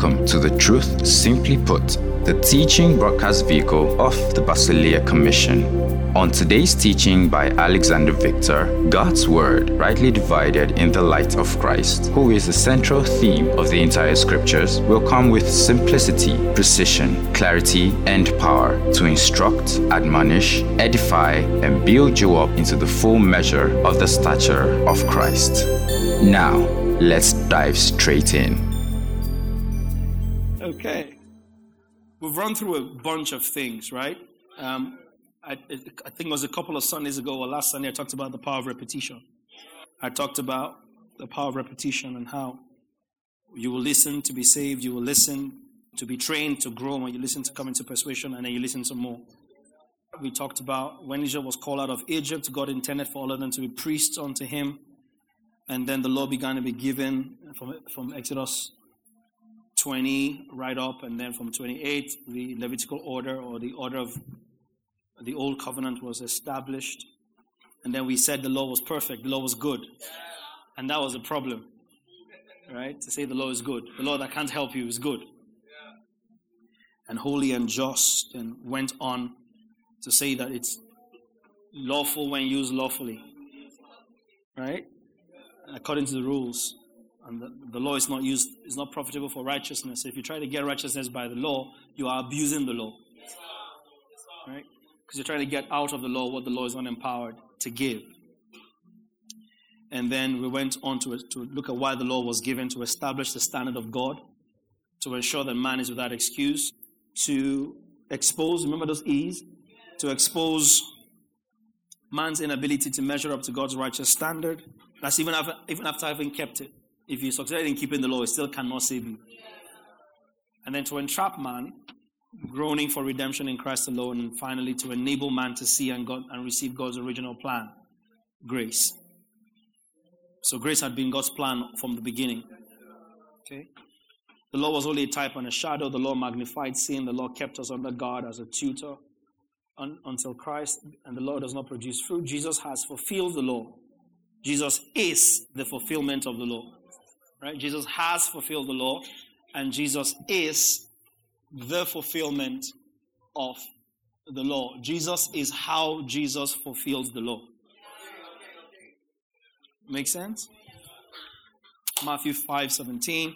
Welcome to the Truth Simply Put, the teaching broadcast vehicle of the Basileia Commission. On today's teaching by Alexander Victor, God's Word, rightly divided in the light of Christ, who is the central theme of the entire scriptures, will come with simplicity, precision, clarity, and power to instruct, admonish, edify, and build you up into the full measure of the stature of Christ. Now, let's dive straight in. Okay. We've run through a bunch of things, right? Um, I, I, think it was a couple of Sundays ago or last Sunday, I talked about the power of repetition. I talked about the power of repetition and how you will listen to be saved, you will listen to be trained to grow, when you listen to come into persuasion, and then you listen some more. We talked about when Israel was called out of Egypt, God intended for all of them to be priests unto him. And then the law began to be given from, from Exodus 20 right up, and then from 28, the Levitical order or the order of the old covenant was established. And then we said the law was perfect, the law was good. And that was a problem, right? To say the law is good. The law that can't help you is good. And holy and just, and went on to say that it's lawful when used lawfully, right? According to the rules. And the, the law is not used, is not profitable for righteousness. If you try to get righteousness by the law, you are abusing the law. Right? Because you're trying to get out of the law what the law is not empowered to give. And then we went on to, to look at why the law was given to establish the standard of God, to ensure that man is without excuse, to expose, remember those E's? To expose man's inability to measure up to God's righteous standard. That's even after, even after having kept it. If you succeed in keeping the law, it still cannot save you. And then to entrap man, groaning for redemption in Christ alone, and finally to enable man to see and, God, and receive God's original plan, grace. So grace had been God's plan from the beginning. Okay? The law was only a type and a shadow. The law magnified sin. The law kept us under God as a tutor un- until Christ, and the law does not produce fruit. Jesus has fulfilled the law. Jesus is the fulfillment of the law. Right? Jesus has fulfilled the law, and Jesus is the fulfillment of the law. Jesus is how Jesus fulfills the law. Make sense? Matthew 5 17.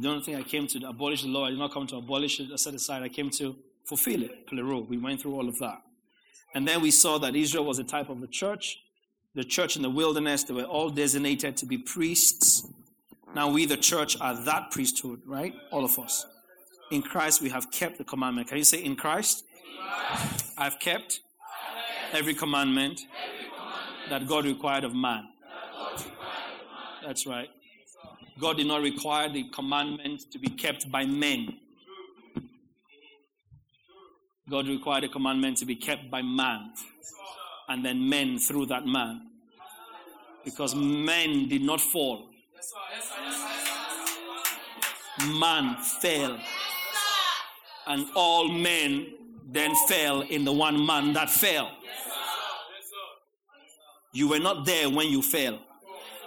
The only thing I came to abolish the law, I did not come to abolish it, I set aside, I came to fulfill it. Plural. We went through all of that. And then we saw that Israel was a type of the church. The church in the wilderness, they were all designated to be priests now we, the church, are that priesthood, right? All of us. In Christ, we have kept the commandment. Can you say, in Christ? I've kept every commandment that God required of man. That's right. God did not require the commandment to be kept by men. God required a commandment to be kept by man. And then men through that man. Because men did not fall man fell. And all men then fell in the one man that fell. You were not there when you fell.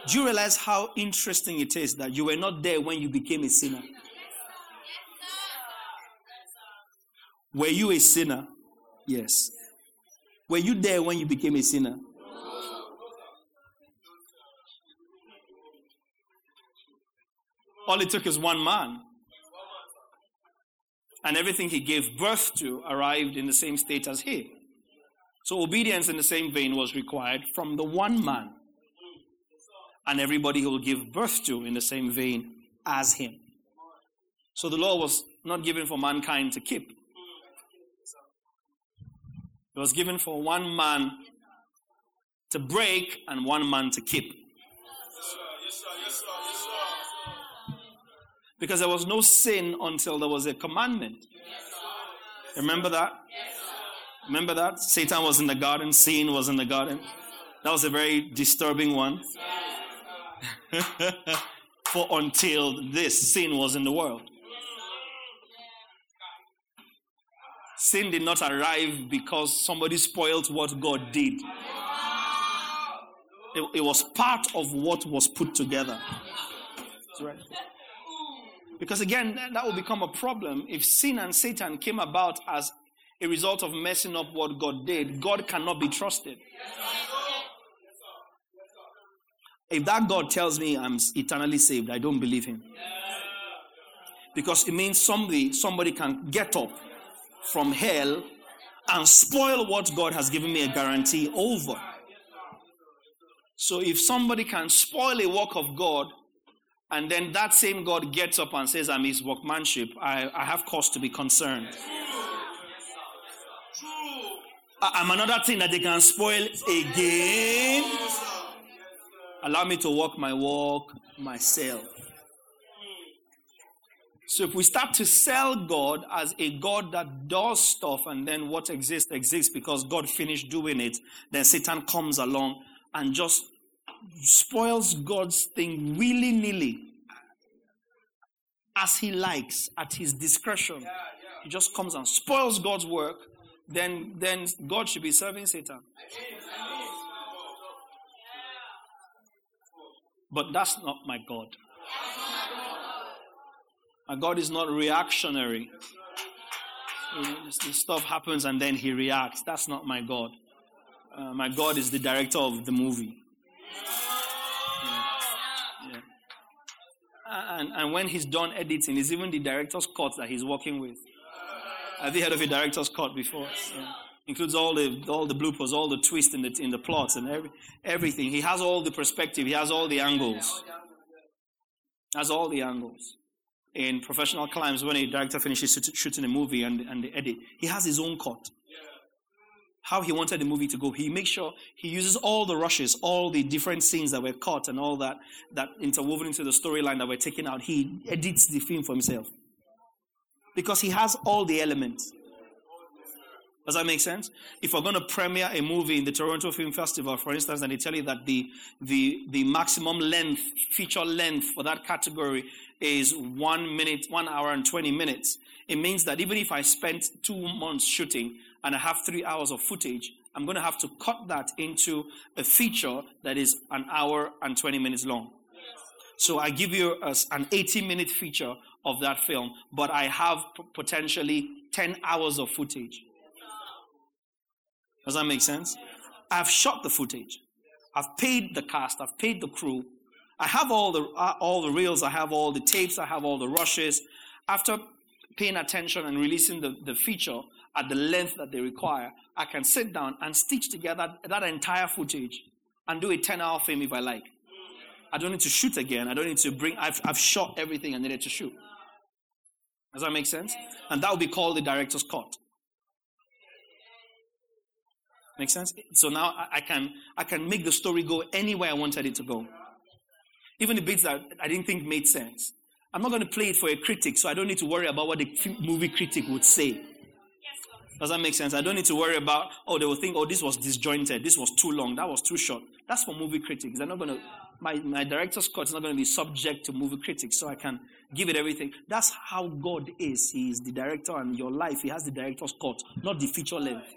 Do you realize how interesting it is that you were not there when you became a sinner? Were you a sinner? Yes. Were you there when you became a sinner? All it took is one man. And everything he gave birth to arrived in the same state as he. So obedience in the same vein was required from the one man. And everybody he will give birth to in the same vein as him. So the law was not given for mankind to keep. It was given for one man to break and one man to keep. Because there was no sin until there was a commandment. Remember that? Remember that? Satan was in the garden, sin was in the garden. That was a very disturbing one. For until this, sin was in the world. Sin did not arrive because somebody spoiled what God did. It, it was part of what was put together. That's right. Because again, that will become a problem. If sin and Satan came about as a result of messing up what God did, God cannot be trusted. If that God tells me I'm eternally saved, I don't believe him. Because it means somebody, somebody can get up from hell and spoil what God has given me a guarantee over. So if somebody can spoil a work of God, and then that same God gets up and says, I'm his workmanship, I, I have cause to be concerned. I'm another thing that they can spoil again. Allow me to walk my walk myself. So if we start to sell God as a God that does stuff and then what exists exists because God finished doing it, then Satan comes along and just spoils God's thing willy nilly as he likes at his discretion. He just comes and spoils God's work. Then, then God should be serving Satan. But that's not my God. My God is not reactionary. The stuff happens and then he reacts. That's not my God. Uh, my God is the director of the movie. Yeah. Yeah. And, and when he's done editing, it's even the director's cut that he's working with. Have you heard of a director's cut before? Yeah. Includes all the all the bloopers, all the twists in the in the plots, and every, everything. He has all the perspective. He has all the angles. Has all the angles. In professional climbs, when a director finishes shooting a movie and, and the edit, he has his own cut how he wanted the movie to go. He makes sure he uses all the rushes, all the different scenes that were cut and all that that interwoven into the storyline that were taken out. He edits the film for himself. Because he has all the elements. Does that make sense? If we're going to premiere a movie in the Toronto Film Festival, for instance, and they tell you that the, the, the maximum length, feature length for that category is one minute, one hour and 20 minutes, it means that even if I spent two months shooting, and I have three hours of footage, I'm going to have to cut that into a feature that is an hour and 20 minutes long. So I give you a, an 80 minute feature of that film, but I have p- potentially 10 hours of footage. Does that make sense? I've shot the footage. I've paid the cast. I've paid the crew. I have all the uh, all the reels. I have all the tapes. I have all the rushes. After paying attention and releasing the, the feature, at the length that they require, I can sit down and stitch together that entire footage and do a 10 hour film if I like. I don't need to shoot again. I don't need to bring, I've, I've shot everything I needed to shoot. Does that make sense? And that would be called the director's cut. Make sense? So now I, can I can make the story go anywhere I wanted it to go. Even the bits that I didn't think made sense. I'm not going to play it for a critic, so I don't need to worry about what the movie critic would say. Does that make sense? I don't need to worry about, oh, they will think, oh, this was disjointed, this was too long, that was too short. That's for movie critics. They're not going to, my, my director's cut is not going to be subject to movie critics, so I can give it everything. That's how God is. He is the director, and your life, He has the director's cut, not the feature length.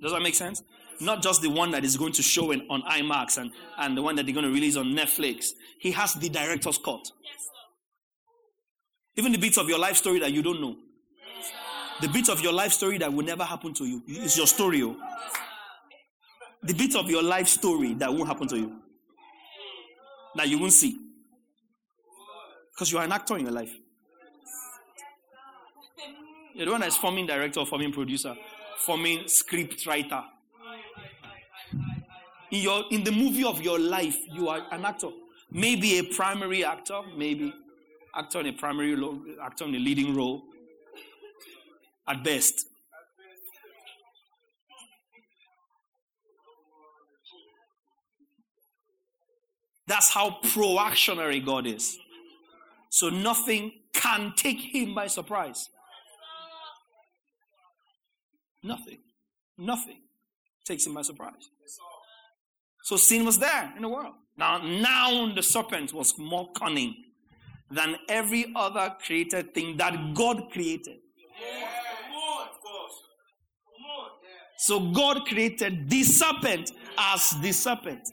Does that make sense? Not just the one that is going to show in, on IMAX and, and the one that they're going to release on Netflix. He has the director's cut. Even the bits of your life story that you don't know. The bits of your life story that will never happen to you. It's your story. Oh. The bits of your life story that won't happen to you. That you won't see. Because you are an actor in your life. You're the one that's forming director, forming producer, forming script writer. In, your, in the movie of your life, you are an actor. Maybe a primary actor, maybe actor in a primary role, actor in a leading role, at best. That's how proactionary God is. So nothing can take him by surprise. Nothing. Nothing takes him by surprise. So sin was there in the world. Now, now the serpent was more cunning than every other created thing that God created. So God created the serpent as the serpent.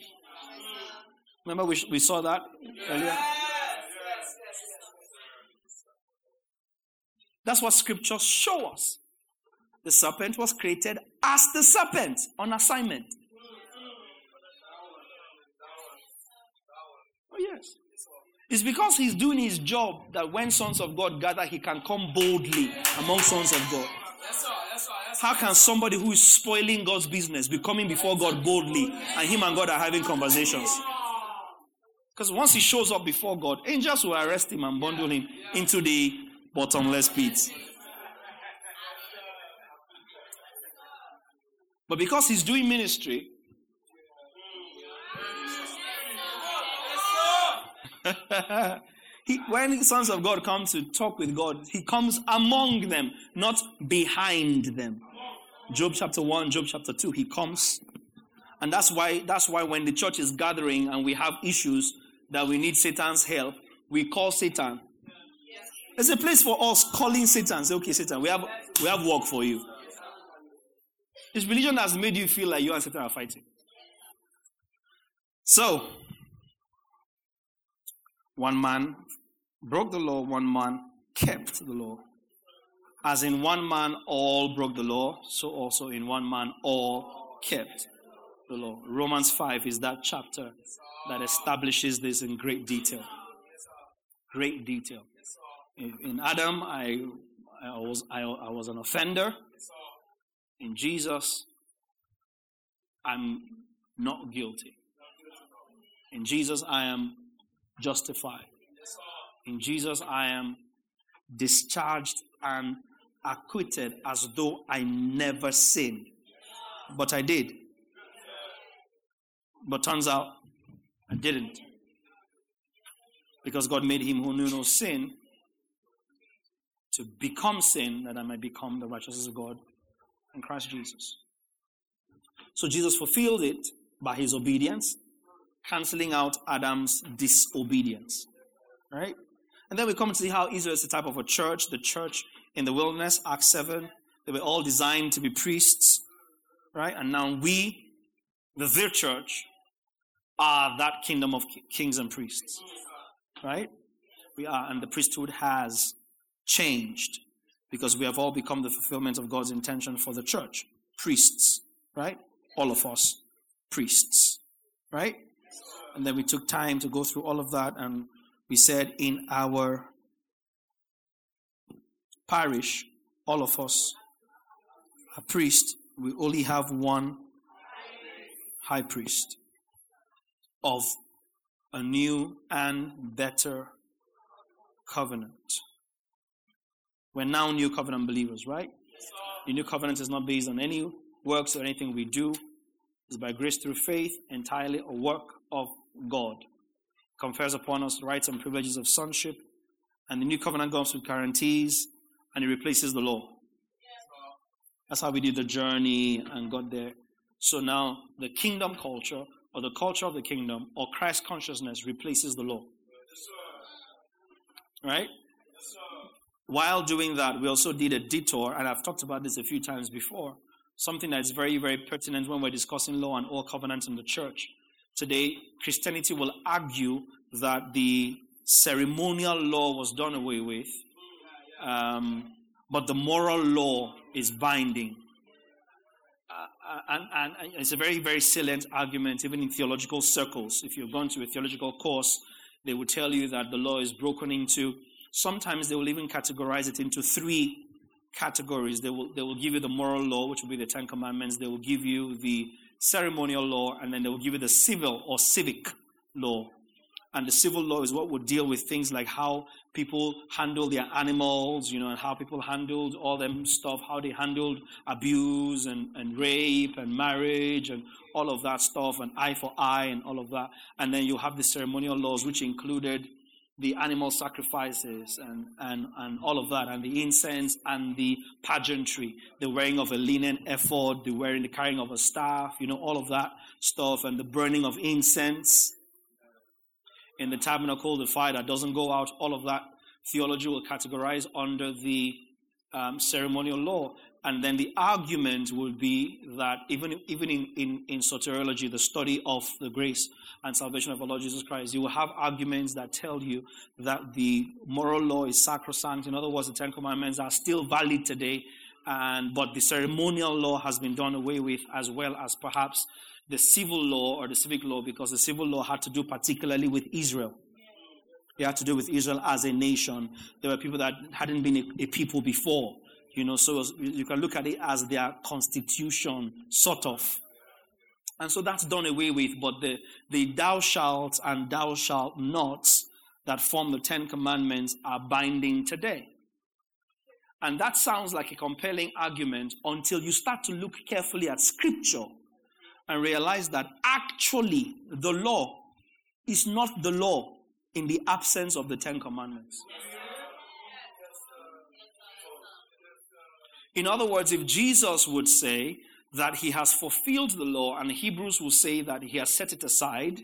Remember, we, we saw that earlier? That's what scriptures show us. The serpent was created as the serpent on assignment. Oh, yes. It's because he's doing his job that when sons of God gather, he can come boldly among sons of God. How can somebody who is spoiling God's business be coming before God boldly and him and God are having conversations? Because once he shows up before God, angels will arrest him and bundle him into the bottomless pit. But because he's doing ministry, he, when the sons of God come to talk with God, he comes among them, not behind them. Job chapter 1, Job chapter 2, he comes. And that's why that's why when the church is gathering and we have issues that we need Satan's help, we call Satan. There's a place for us calling Satan. Say, okay, Satan, we have we have work for you. This religion has made you feel like you and Satan are fighting. So, one man broke the law, one man kept the law. As in one man all broke the law, so also in one man all kept the law. Romans 5 is that chapter that establishes this in great detail. Great detail. In Adam, I, I, was, I, I was an offender. In Jesus, I'm not guilty. In Jesus, I am justified. In Jesus, I am discharged and acquitted as though I never sinned. But I did. But turns out I didn't. Because God made him who knew no sin to become sin that I might become the righteousness of God in Christ Jesus. So Jesus fulfilled it by his obedience canceling out Adam's disobedience. Right? And then we come to see how Israel is the type of a church. The church in the wilderness, Acts 7, they were all designed to be priests. Right? And now we, the their church, are that kingdom of kings and priests. Right? We are, and the priesthood has changed because we have all become the fulfillment of God's intention for the church. Priests, right? All of us, priests, right? And then we took time to go through all of that, and we said in our parish, all of us, a priest, we only have one high priest of a new and better covenant. We're now new covenant believers, right? The new covenant is not based on any works or anything we do. It's by grace through faith, entirely a work of God. Confers upon us rights and privileges of sonship. And the new covenant comes with guarantees and it replaces the law. That's how we did the journey and got there. So now the kingdom culture or the culture of the kingdom or Christ consciousness replaces the law. Right? While doing that, we also did a detour, and I've talked about this a few times before. Something that's very, very pertinent when we're discussing law and all covenants in the church. Today, Christianity will argue that the ceremonial law was done away with, um, but the moral law is binding. Uh, and, and, and, it's a very, very salient argument, even in theological circles. If you've gone to a theological course, they will tell you that the law is broken into, sometimes they will even categorize it into three categories. They will, they will give you the moral law, which will be the Ten Commandments. They will give you the ceremonial law, and then they will give you the civil or civic law. And the civil law is what would deal with things like how people handle their animals, you know, and how people handled all them stuff, how they handled abuse and, and rape and marriage and all of that stuff, and eye for eye and all of that. And then you have the ceremonial laws, which included the animal sacrifices and, and, and all of that, and the incense and the pageantry, the wearing of a linen ephod, the wearing, the carrying of a staff, you know, all of that stuff, and the burning of incense in the tabernacle, the fire that doesn't go out, all of that theology will categorize under the um, ceremonial law. And then the argument would be that even, even in, in, in soteriology, the study of the grace and salvation of our Lord Jesus Christ, you will have arguments that tell you that the moral law is sacrosanct. In other words, the Ten Commandments are still valid today, and but the ceremonial law has been done away with, as well as perhaps the civil law or the civic law, because the civil law had to do particularly with Israel. It had to do with Israel as a nation. There were people that hadn't been a, a people before. You know, so you can look at it as their constitution, sort of. And so that's done away with, but the, the thou shalt and thou shalt not that form the Ten Commandments are binding today. And that sounds like a compelling argument until you start to look carefully at Scripture and realize that actually the law is not the law in the absence of the Ten Commandments. In other words, if Jesus would say that he has fulfilled the law, and Hebrews will say that he has set it aside,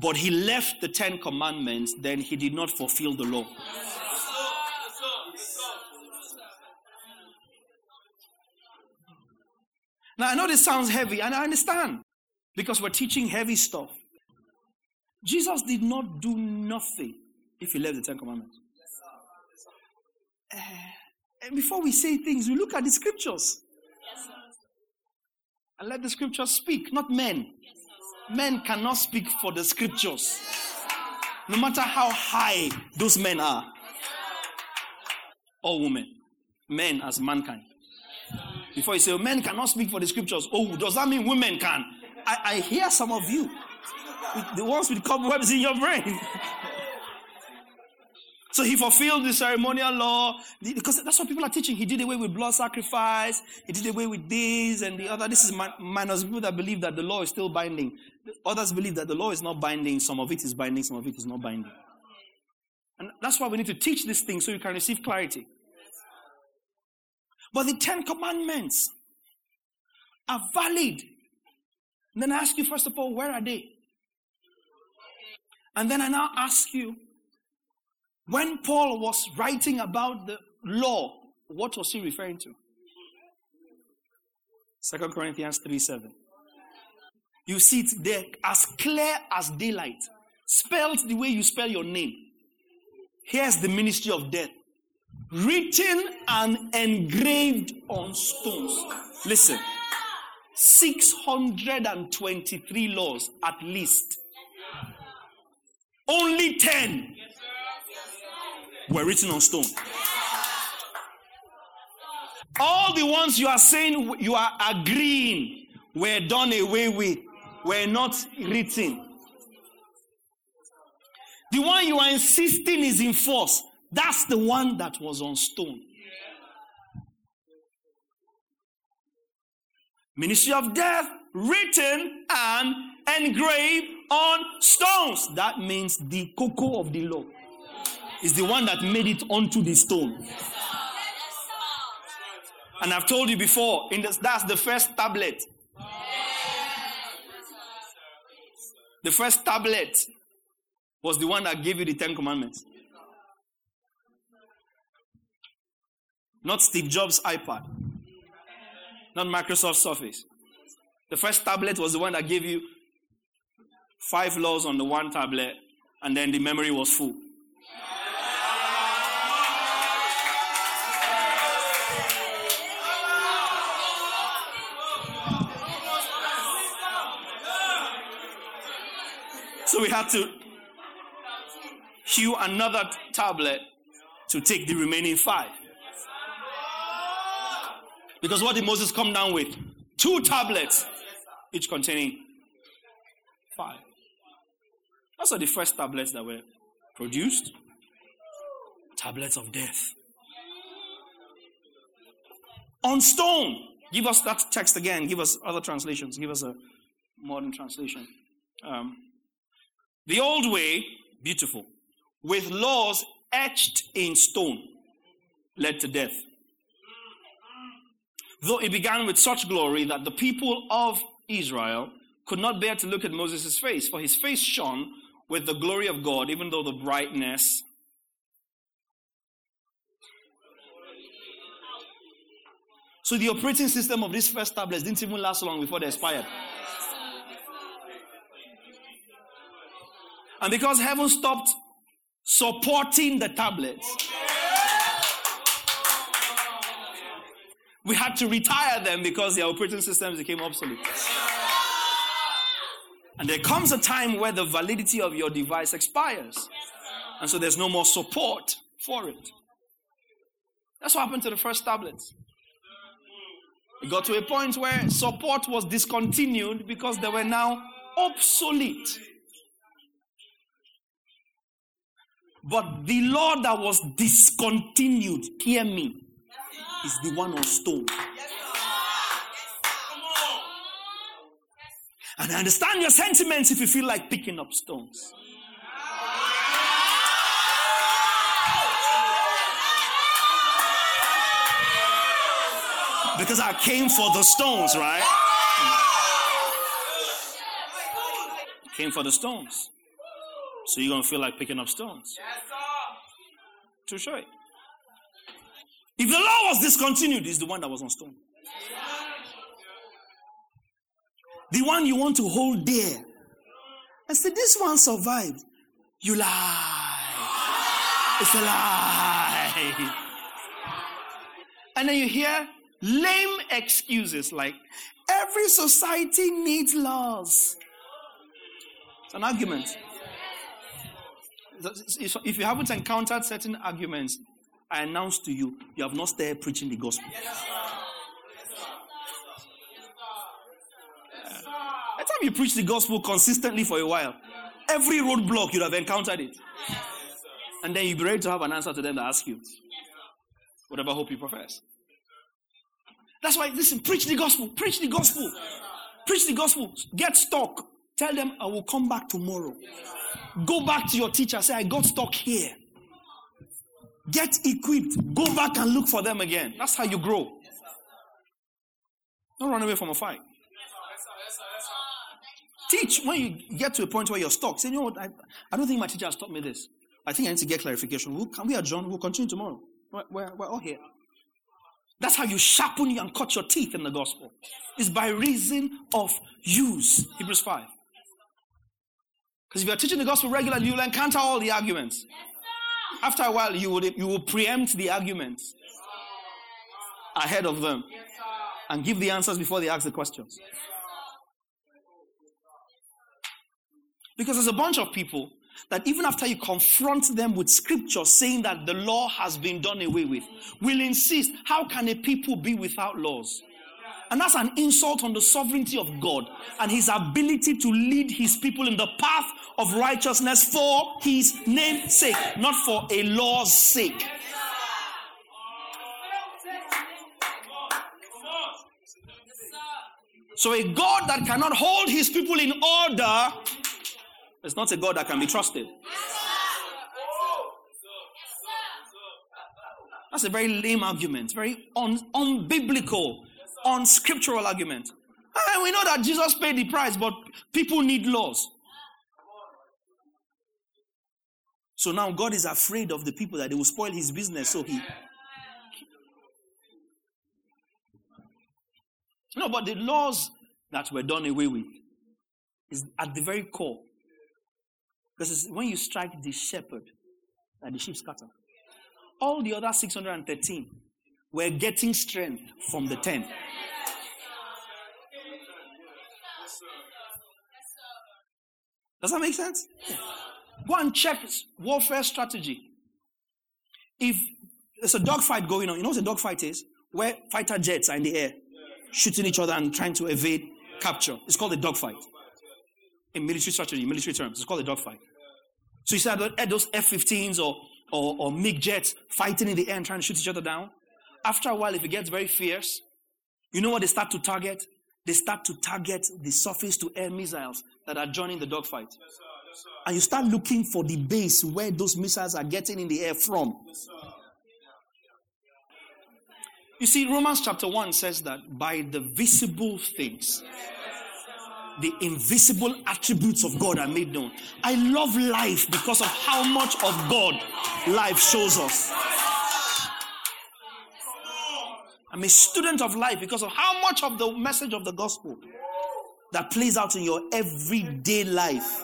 but he left the Ten Commandments, then he did not fulfill the law. Now, I know this sounds heavy, and I understand because we're teaching heavy stuff. Jesus did not do nothing if he left the Ten Commandments. Uh, and before we say things, we look at the scriptures. And let the scriptures speak, not men. Men cannot speak for the scriptures. No matter how high those men are. Or women. Men as mankind. Before you say, oh, men cannot speak for the scriptures. Oh, does that mean women can? I, I hear some of you. The ones with cobwebs in your brain. So he fulfilled the ceremonial law because that's what people are teaching. He did away with blood sacrifice. He did away with this and the other. This is minus people that believe that the law is still binding. Others believe that the law is not binding. Some of it is binding. Some of it is not binding. And that's why we need to teach these things so you can receive clarity. But the Ten Commandments are valid. And then I ask you, first of all, where are they? And then I now ask you, when Paul was writing about the law, what was he referring to? 2 Corinthians 3 7. You see it there as clear as daylight, spelled the way you spell your name. Here's the ministry of death written and engraved on stones. Listen, 623 laws at least. Only 10 were written on stone. All the ones you are saying you are agreeing were done away with, were not written. The one you are insisting is in force, that's the one that was on stone. Ministry of death, written and engraved on stones. That means the cocoa of the law is the one that made it onto the stone. And I've told you before, in that's the first tablet. The first tablet was the one that gave you the Ten Commandments. Not Steve Jobs' iPad. Not Microsoft Surface. The first tablet was the one that gave you five laws on the one tablet, and then the memory was full. So we had to hew another tablet to take the remaining five. Because what did Moses come down with? Two tablets, each containing five. Those are the first tablets that were produced. Tablets of death. On stone. Give us that text again. Give us other translations. Give us a modern translation. Um, the old way, beautiful, with laws etched in stone, led to death. Though it began with such glory that the people of Israel could not bear to look at Moses' face, for his face shone with the glory of God, even though the brightness So the operating system of these first tablets didn't even last long before they expired. And because heaven stopped supporting the tablets, we had to retire them because their operating systems became obsolete. And there comes a time where the validity of your device expires. And so there's no more support for it. That's what happened to the first tablets. It got to a point where support was discontinued because they were now obsolete. But the law that was discontinued, hear me, is the one on stone. And I understand your sentiments if you feel like picking up stones. Because I came for the stones, right? Came for the stones. So you're going to feel like picking up stones. Yes, To show it. If the law was discontinued, it's the one that was on stone. The one you want to hold there. And said, this one survived. You lie. It's a lie. And then you hear lame excuses like, every society needs laws. It's an argument. If you haven't encountered certain arguments, I announce to you, you have not started preaching the gospel. By the time you preach the gospel consistently for a while, every roadblock you'd have encountered it. And then you'll be ready to have an answer to them that ask you. Whatever hope you profess. That's why, listen, preach the gospel, preach the gospel, preach the gospel, get stuck. Tell them, I will come back tomorrow. Go back to your teacher, say, I got stuck here. Get equipped, go back and look for them again. That's how you grow. Don't run away from a fight. Teach when you get to a point where you're stuck. Say, you know what? I, I don't think my teacher has taught me this. I think I need to get clarification. We'll, can we adjourn? We'll continue tomorrow. We're, we're, we're all here. That's how you sharpen and cut your teeth in the gospel. It's by reason of use. Hebrews 5. Because if you're teaching the gospel regularly, you'll encounter all the arguments. After a while, you will, you will preempt the arguments ahead of them and give the answers before they ask the questions. Because there's a bunch of people that even after you confront them with scripture saying that the law has been done away with, will insist, how can a people be without laws? And that's an insult on the sovereignty of God and his ability to lead his people in the path of righteousness for his name's sake, not for a law's sake. So, a God that cannot hold his people in order is not a God that can be trusted. That's a very lame argument, very un- unbiblical unscriptural argument. And we know that Jesus paid the price, but people need laws. So now God is afraid of the people that they will spoil his business. So he. No, but the laws that were done away with is at the very core. Because when you strike the shepherd, that the sheep scatter. All the other 613 were getting strength from the 10. Does that make sense? Go and check warfare strategy. If there's a dogfight going on, you know what a dogfight is? Where fighter jets are in the air, shooting each other and trying to evade capture. It's called a dogfight. In military strategy, military terms, it's called a dogfight. So you see those F-15s or, or, or MiG jets fighting in the air and trying to shoot each other down. After a while, if it gets very fierce, you know what they start to target? They start to target the surface to air missiles that are joining the dogfight. Yes, yes, and you start looking for the base where those missiles are getting in the air from. Yes, you see, Romans chapter 1 says that by the visible things, the invisible attributes of God are made known. I love life because of how much of God life shows us. I'm a student of life because of how much of the message of the gospel that plays out in your everyday life.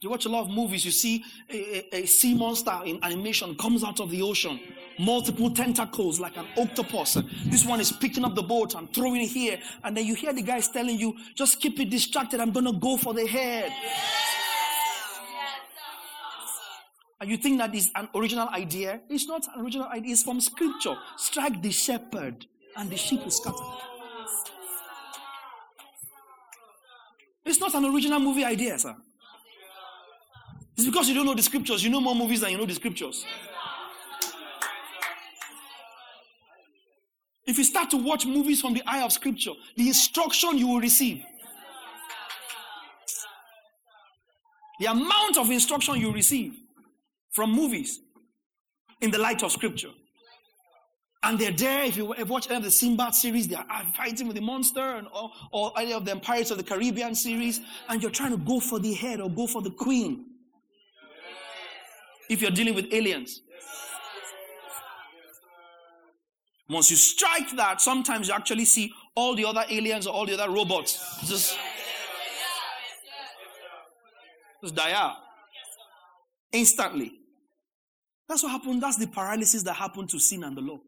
You watch a lot of movies, you see a, a, a, sea monster in animation comes out of the ocean, multiple tentacles like an octopus. This one is picking up the boat and throwing it here, and then you hear the guys telling you, just keep it distracted, I'm gonna go for the head. And you think that is an original idea? It's not an original idea, it's from scripture. Strike the shepherd, and the sheep will scatter. It's not an original movie idea, sir. It's because you don't know the scriptures. You know more movies than you know the scriptures. If you start to watch movies from the eye of scripture, the instruction you will receive, the amount of instruction you receive from movies in the light of scripture. And they're there. If you watch any of the Sinbad series, they are fighting with the monster, and, or, or any of the Pirates of the Caribbean series, and you're trying to go for the head or go for the queen if you're dealing with aliens. Once you strike that, sometimes you actually see all the other aliens or all the other robots just, just die out instantly. That's what happened. That's the paralysis that happened to sin and the law.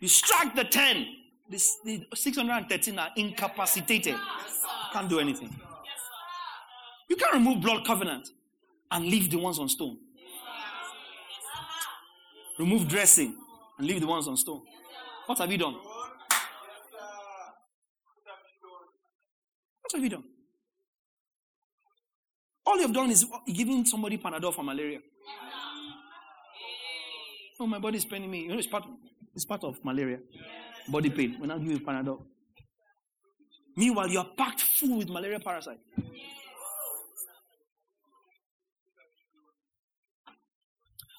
You strike the 10, this, the 613 are incapacitated. Can't do anything. You can't remove blood covenant and leave the ones on stone. Remove dressing and leave the ones on stone. What have you done? What have you done? All you've done is giving somebody Panadol for malaria. Oh, my body is paining me. You know, it's part, it's part of malaria. Body pain. When I give you Panadol. Meanwhile, you are packed full with malaria parasite.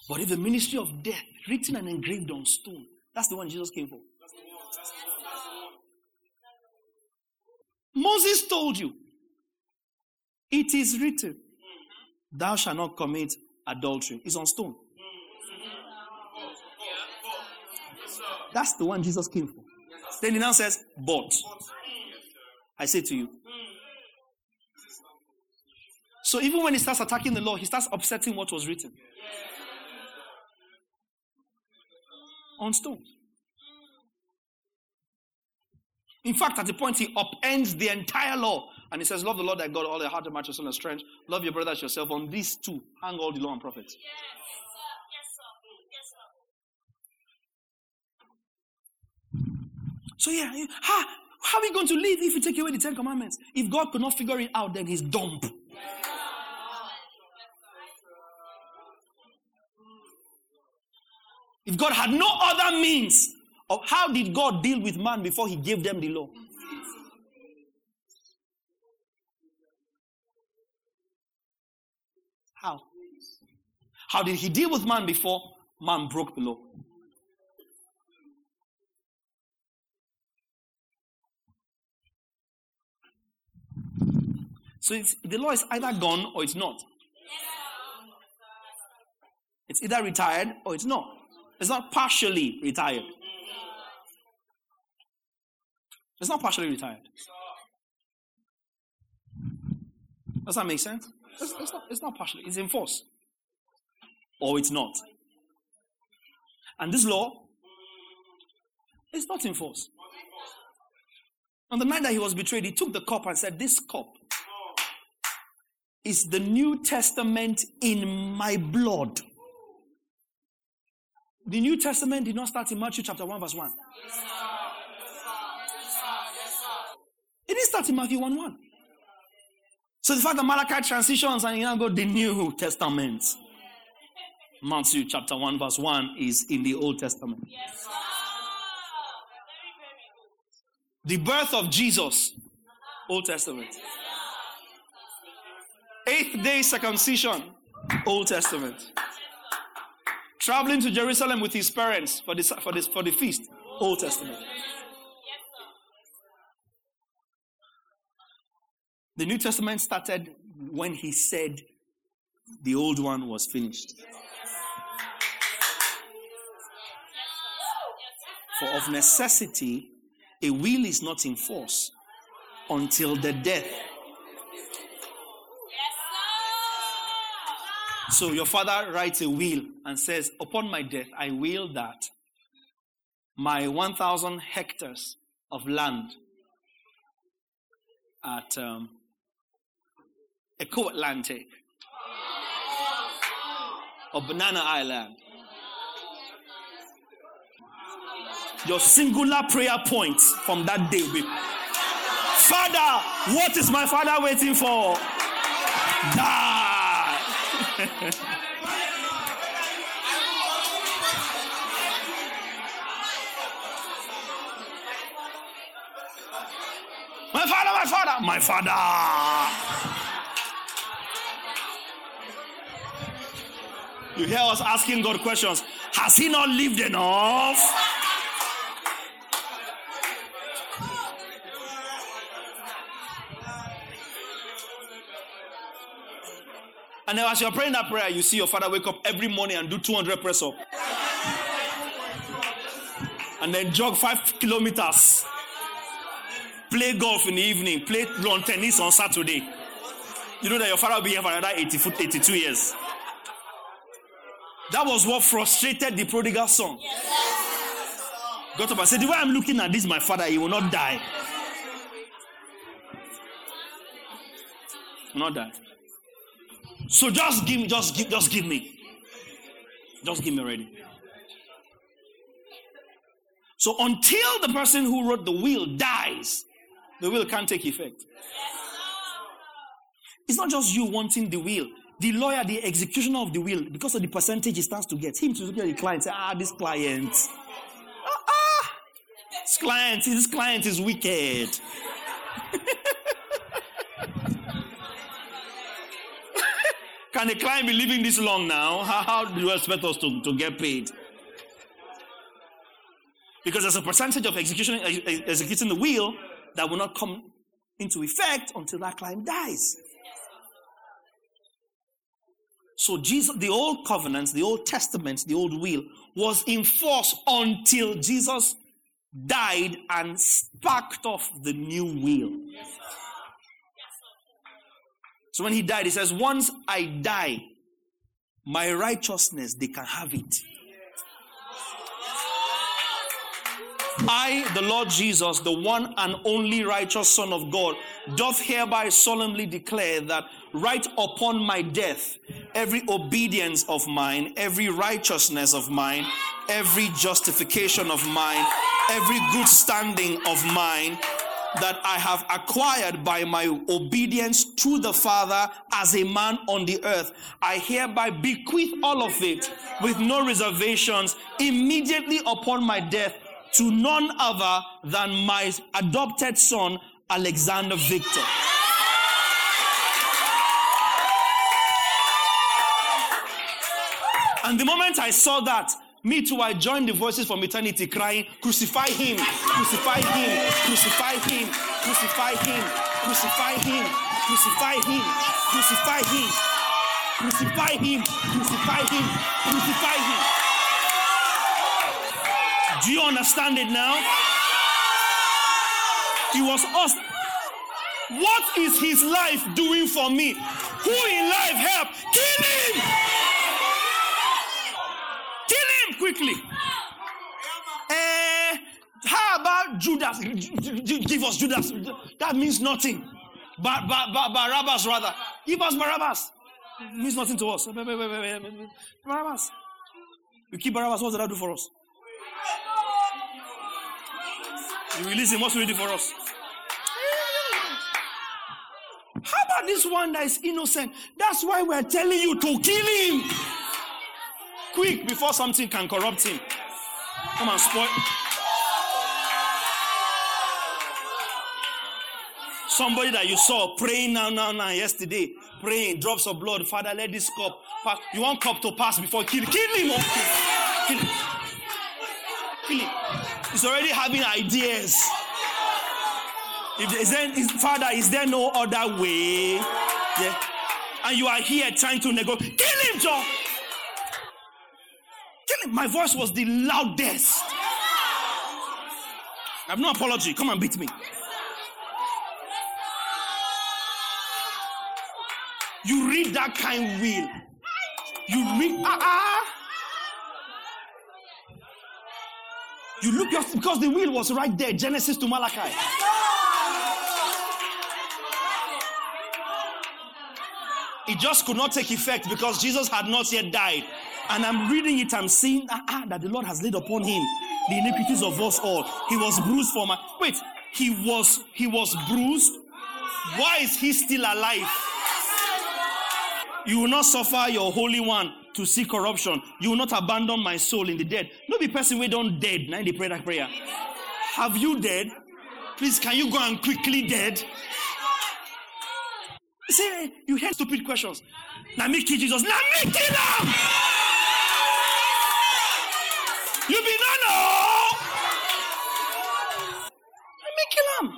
But if the ministry of death, written and engraved on stone, that's the one Jesus came for. Moses told you, it is written, mm-hmm. thou shalt not commit adultery. It's on stone. Mm-hmm. That's the one Jesus came for. Then he now says, but I say to you. Mm-hmm. So even when he starts attacking the law, he starts upsetting what was written. on stone. In fact, at the point he upends the entire law and he says, Love the Lord thy God, all your heart, and mind, your soul, and strength. Love your brother as yourself. On these two, hang all the law and prophets. Yes, Yes, sir. So, yeah, how, how are we going to live if we take away the Ten Commandments? If God could not figure it out, then he's dumb. If God had no other means of how did God deal with man before he gave them the law? How? How did he deal with man before man broke the law? So the law is either gone or it's not. It's either retired or it's not. It's not partially retired. It's not partially retired. Does that make sense? It's, it's, not, it's not partially. It's in force. Or it's not. And this law is not in force. On the night that he was betrayed, he took the cup and said, This cup is the New Testament in my blood. The New Testament did not start in Matthew chapter 1, verse 1. It didn't start in Matthew 1 1. So the fact that Malachi transitions and you now go the New Testament. Matthew chapter 1, verse 1 is in the Old Testament. Yes. The birth of Jesus, Old Testament. Eighth day circumcision, Old Testament. Traveling to Jerusalem with his parents for, this, for, this, for the feast, Old Testament. The New Testament started when he said, the old one was finished. For of necessity, a will is not in force until the death. So your father writes a will and says, Upon my death, I will that my 1,000 hectares of land at um, Eko Atlantic or Banana Island. Your singular prayer point from that day will be Father, what is my father waiting for? Die. my father, my father, my father. You hear us asking God questions. Has he not lived enough? And as you're praying that prayer, you see your father wake up every morning and do 200 press up. And then jog five kilometers. Play golf in the evening. Play lawn tennis on Saturday. You know that your father will be here for another 80, 82 years. That was what frustrated the prodigal son. Got up and said, The way I'm looking at this, my father, he will not die. Not die. So just give me, just give, just give me. Just give me already. So until the person who wrote the will dies, the will can't take effect. It's not just you wanting the will. The lawyer, the executioner of the will, because of the percentage he stands to get, him to look at the client say, ah, this client. Ah, ah, this client, this client is wicked. Can the client be living this long now? How, how do you expect us to, to get paid? Because there's a percentage of execution, executing the will that will not come into effect until that client dies. So Jesus, the old covenant, the old testament, the old will was in force until Jesus died and sparked off the new will. So when he died, he says, Once I die, my righteousness, they can have it. I, the Lord Jesus, the one and only righteous Son of God, doth hereby solemnly declare that right upon my death, every obedience of mine, every righteousness of mine, every justification of mine, every good standing of mine, that I have acquired by my obedience to the Father as a man on the earth. I hereby bequeath all of it with no reservations immediately upon my death to none other than my adopted son, Alexander Victor. And the moment I saw that, me too, I joined the voices from eternity crying, Crucify him, crucify him, crucify him, crucify him, crucify him, crucify him, crucify him, crucify him, crucify him, crucify him. Do you understand it now? It was us. What is his life doing for me? Who in life help? Kill him! Quickly. Uh, how about Judas? Give us Judas. That means nothing. But, but, but Barabbas, rather. Give us Barabbas. It means nothing to us. Barabbas. You keep Barabbas, what does that do for us? You release him, what's he do for us? How about this one that is innocent? That's why we're telling you to kill him quick before something can corrupt him. Come and spoil. Somebody that you saw praying now, now, now, yesterday, praying, drops of blood. Father, let this cup pass. You want cup to pass before kill, kill him. Oh. Kill him. Kill him. He's already having ideas. If there, is, Father, is there no other way? Yeah. and you are here trying to negotiate. Kill him, John. My voice was the loudest. I have no apology. Come and beat me. You read that kind will. You read ah ah. You look just because the will was right there, Genesis to Malachi. It just could not take effect because Jesus had not yet died. And I'm reading it, I'm seeing ah, ah, that the Lord has laid upon him the iniquities of us all. He was bruised for my wait, he was he was bruised. Why is he still alive? You will not suffer your holy one to see corruption. You will not abandon my soul in the dead. No be person we don't dead. Now they pray that prayer. Have you dead? Please, can you go and quickly dead? See, you hear stupid questions. Now me kill Jesus. Now me kill him. You be no no. Let me kill him.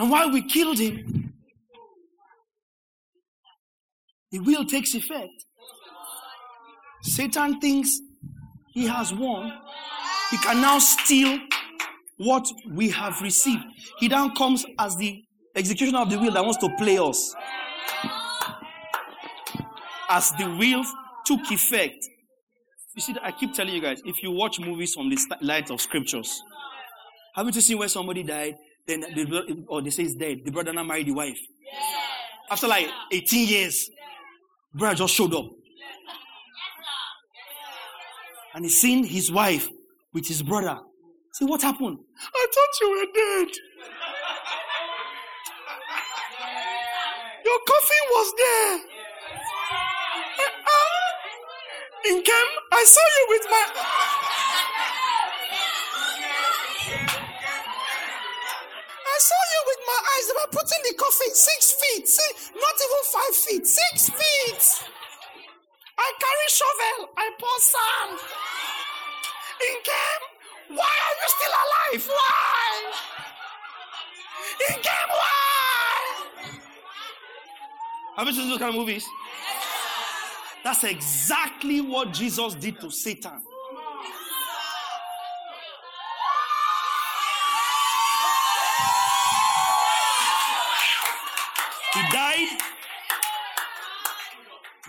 And while we killed him, the will takes effect. Satan thinks he has won. He can now steal what we have received. He now comes as the executioner of the will that wants to play us. As the will took effect. You see, I keep telling you guys, if you watch movies from the light of scriptures, haven't you seen where somebody died, then the, or oh, they say he's dead, the brother now married the wife? After like 18 years, brother just showed up. And he seen his wife with his brother. See what happened? I thought you were dead. Your coffin was there. In camp, I saw you with my. My eyes. They were putting the coffin six feet, six, not even five feet, six feet. I carry shovel. I pour sand. In camp, why are you still alive? Why? In camp, why? Have you seen those kind of movies? That's exactly what Jesus did to Satan. He died.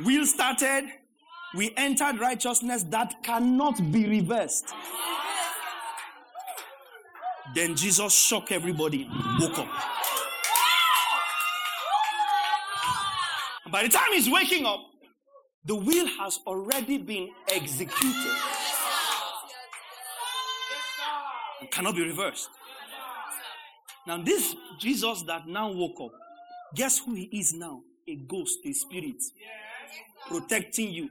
Will started. We entered righteousness that cannot be reversed. Then Jesus shocked everybody, woke up. By the time he's waking up, the will has already been executed. Cannot be reversed. Now, this Jesus that now woke up, guess who he is now? A ghost, a spirit, protecting you,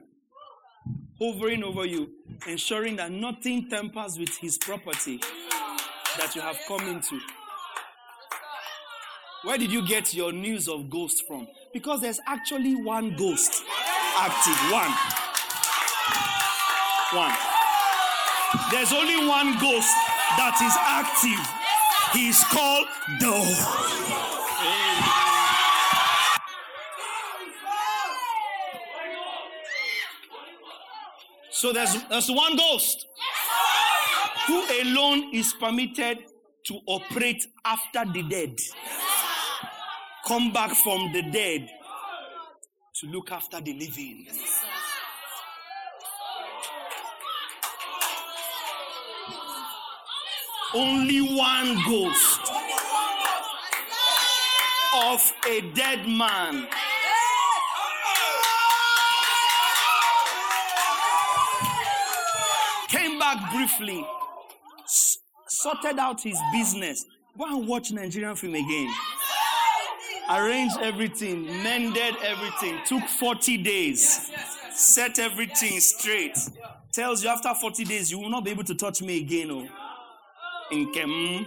hovering over you, ensuring that nothing tempers with his property that you have come into. Where did you get your news of ghosts from? Because there's actually one ghost active. One. One. There's only one ghost that is active. He's called the. So there's, there's one ghost who alone is permitted to operate after the dead. Come back from the dead to look after the living. Only one ghost of a dead man back briefly, sorted out his business. Go and watch Nigerian film again. Arranged everything, mended everything, took 40 days, set everything straight. Tells you after 40 days, you will not be able to touch me again. Oh. In Kem. Mm.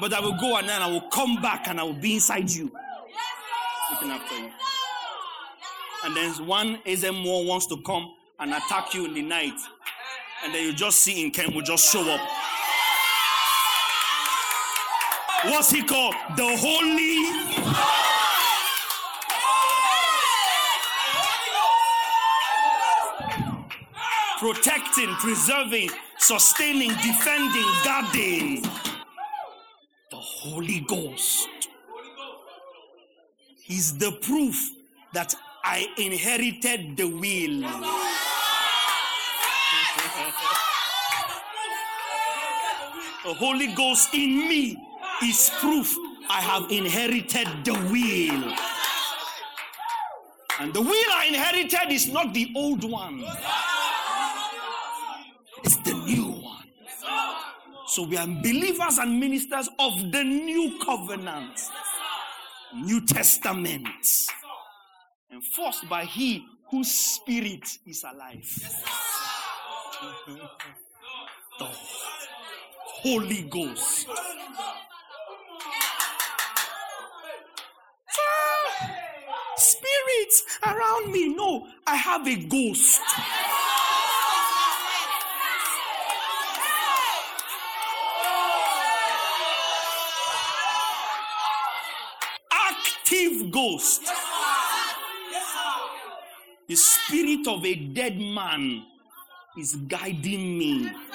But I will go and then I will come back and I will be inside you. Looking after you. And then one Ezemo wants to come and attack you in the night. And then you just see in camp, we just show up. What's he called? The Holy. Protecting, preserving, sustaining, defending, guarding. The Holy Ghost is the proof that I inherited the will. The Holy Ghost in me is proof I have inherited the will. And the will I inherited is not the old one, it's the new one. So we are believers and ministers of the new covenant, New Testament, enforced by He whose spirit is alive. The Holy Ghost. Spirits around me. No, I have a ghost. Active ghost. The spirit of a dead man is guiding me.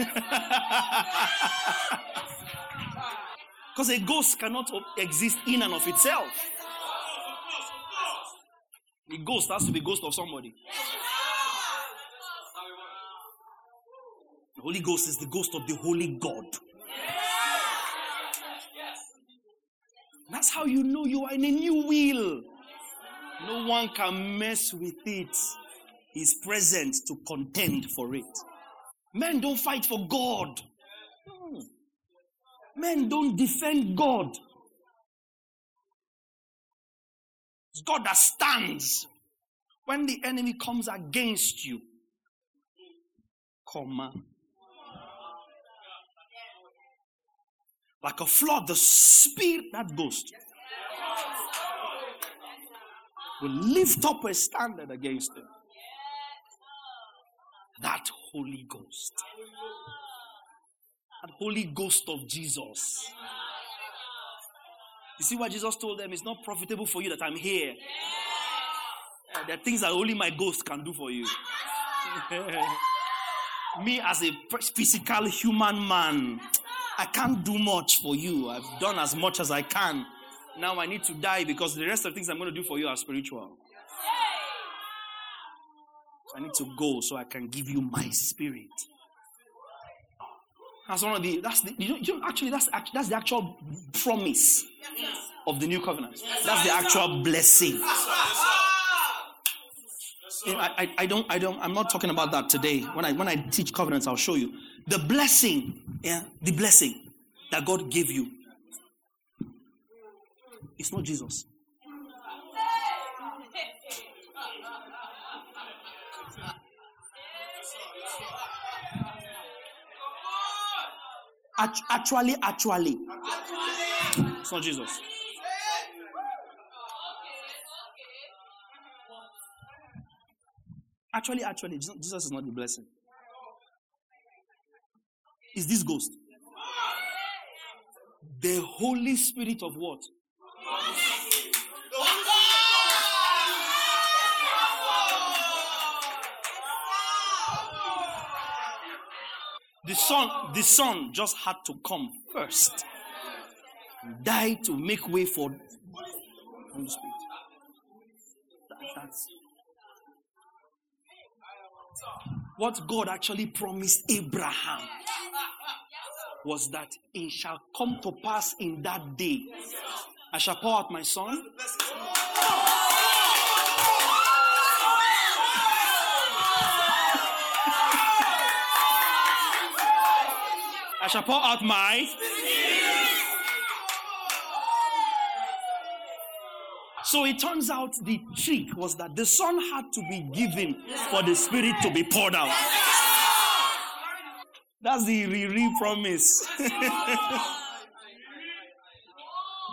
Because a ghost cannot exist in and of itself. The ghost has to be ghost of somebody. The Holy Ghost is the ghost of the Holy God. That's how you know you are in a new will. No one can mess with it. He's present to contend for it. Men don't fight for God. No. Men don't defend God. It's God that stands when the enemy comes against you. Comma. Like a flood, the spirit, that ghost, will lift up a standard against him. That Holy Ghost. That Holy Ghost of Jesus. You see what Jesus told them? It's not profitable for you that I'm here. Uh, there are things that only my ghost can do for you. Me, as a physical human man, I can't do much for you. I've done as much as I can. Now I need to die because the rest of the things I'm going to do for you are spiritual. I need to go so I can give you my spirit. That's one of the. That's the. You know, you know actually, that's that's the actual promise of the new covenant. That's the actual blessing. I, I, I, don't I don't I'm not talking about that today. When I when I teach covenants, I'll show you the blessing. Yeah, the blessing that God gave you. It's not Jesus. Actually, actually. It's not Jesus. Actually, actually, Jesus is not the blessing. Is this ghost? The Holy Spirit of what? The son, the son just had to come first. Die to make way for Holy Spirit. That, that's what God actually promised Abraham was that it shall come to pass in that day. I shall pour out my son. Shall pour out my. So it turns out the trick was that the son had to be given for the spirit to be poured out. That's the re promise.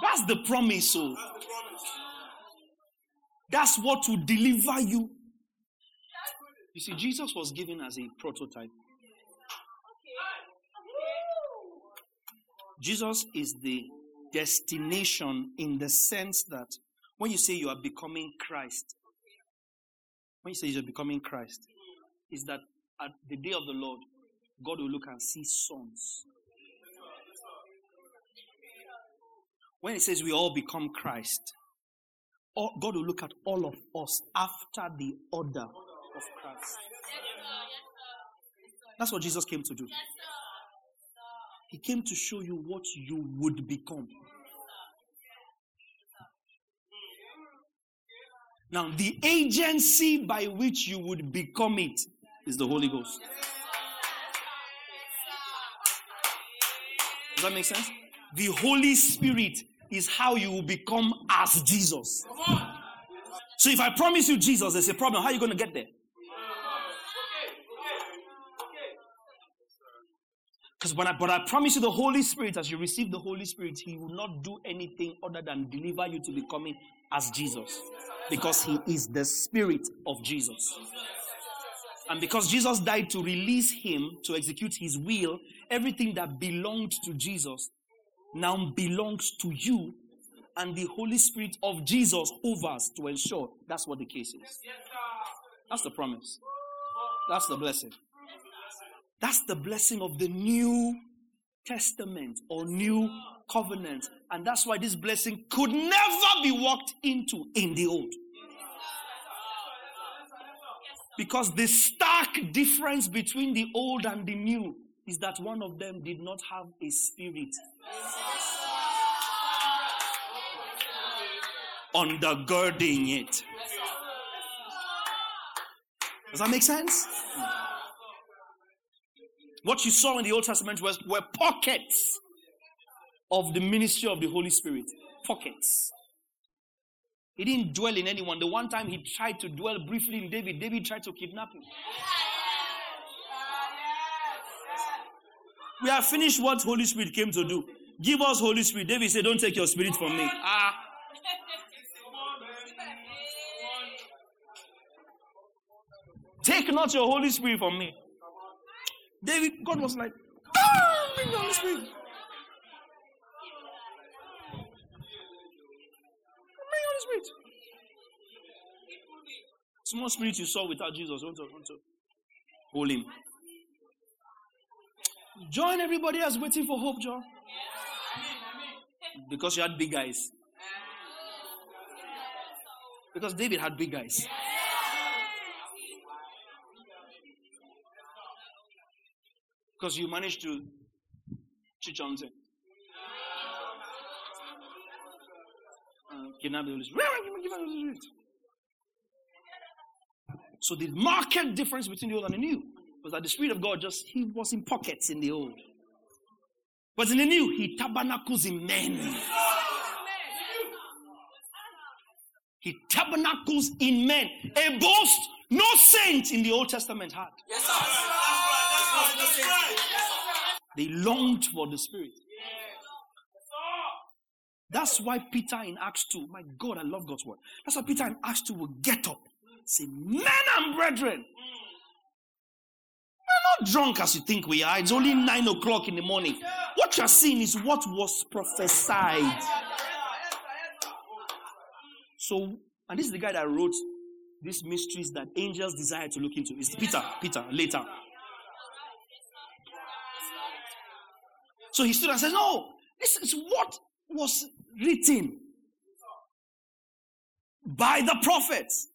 That's the promise. So that's what will deliver you. You see, Jesus was given as a prototype. Jesus is the destination in the sense that when you say you are becoming Christ, when you say you're becoming Christ, is that at the day of the Lord, God will look and see sons. When it says we all become Christ, God will look at all of us after the order of Christ. That's what Jesus came to do. He came to show you what you would become. Now, the agency by which you would become it is the Holy Ghost. Does that make sense? The Holy Spirit is how you will become as Jesus. So if I promise you Jesus, there's a problem. How are you going to get there? Because when I, but I promise you the Holy Spirit, as you receive the Holy Spirit, He will not do anything other than deliver you to becoming as Jesus. Because He is the Spirit of Jesus. And because Jesus died to release Him to execute His will, everything that belonged to Jesus now belongs to you. And the Holy Spirit of Jesus hovers to ensure that's what the case is. That's the promise. That's the blessing. That's the blessing of the New Testament or New Covenant. And that's why this blessing could never be walked into in the Old. Because the stark difference between the Old and the New is that one of them did not have a spirit undergirding it. Does that make sense? What you saw in the Old Testament was, were pockets of the ministry of the Holy Spirit. Pockets. He didn't dwell in anyone. The one time he tried to dwell briefly in David, David tried to kidnap him. We have finished what Holy Spirit came to do. Give us Holy Spirit. David said, Don't take your spirit from me. Ah. Take not your Holy Spirit from me. David, God was like, ah, bring. Bring the Spirit. Small spirit you saw without Jesus, want to, want to hold him. Join everybody else waiting for hope, John. Because you had big eyes. Because David had big eyes. Because you managed to cheat on them. So the marked difference between the old and the new was that the Spirit of God just, he was in pockets in the old. But in the new, he tabernacles in men. He tabernacles in men. A boast no saint in the Old Testament had. Yes, sir. They longed for the Spirit. That's why Peter in Acts 2, my God, I love God's word. That's why Peter in Acts 2 will get up, say, Men and brethren, we're not drunk as you think we are. It's only 9 o'clock in the morning. What you're seeing is what was prophesied. So, and this is the guy that wrote these mysteries that angels desire to look into. It's Peter, Peter, later. So he stood and said, No, this is what was written by the prophets,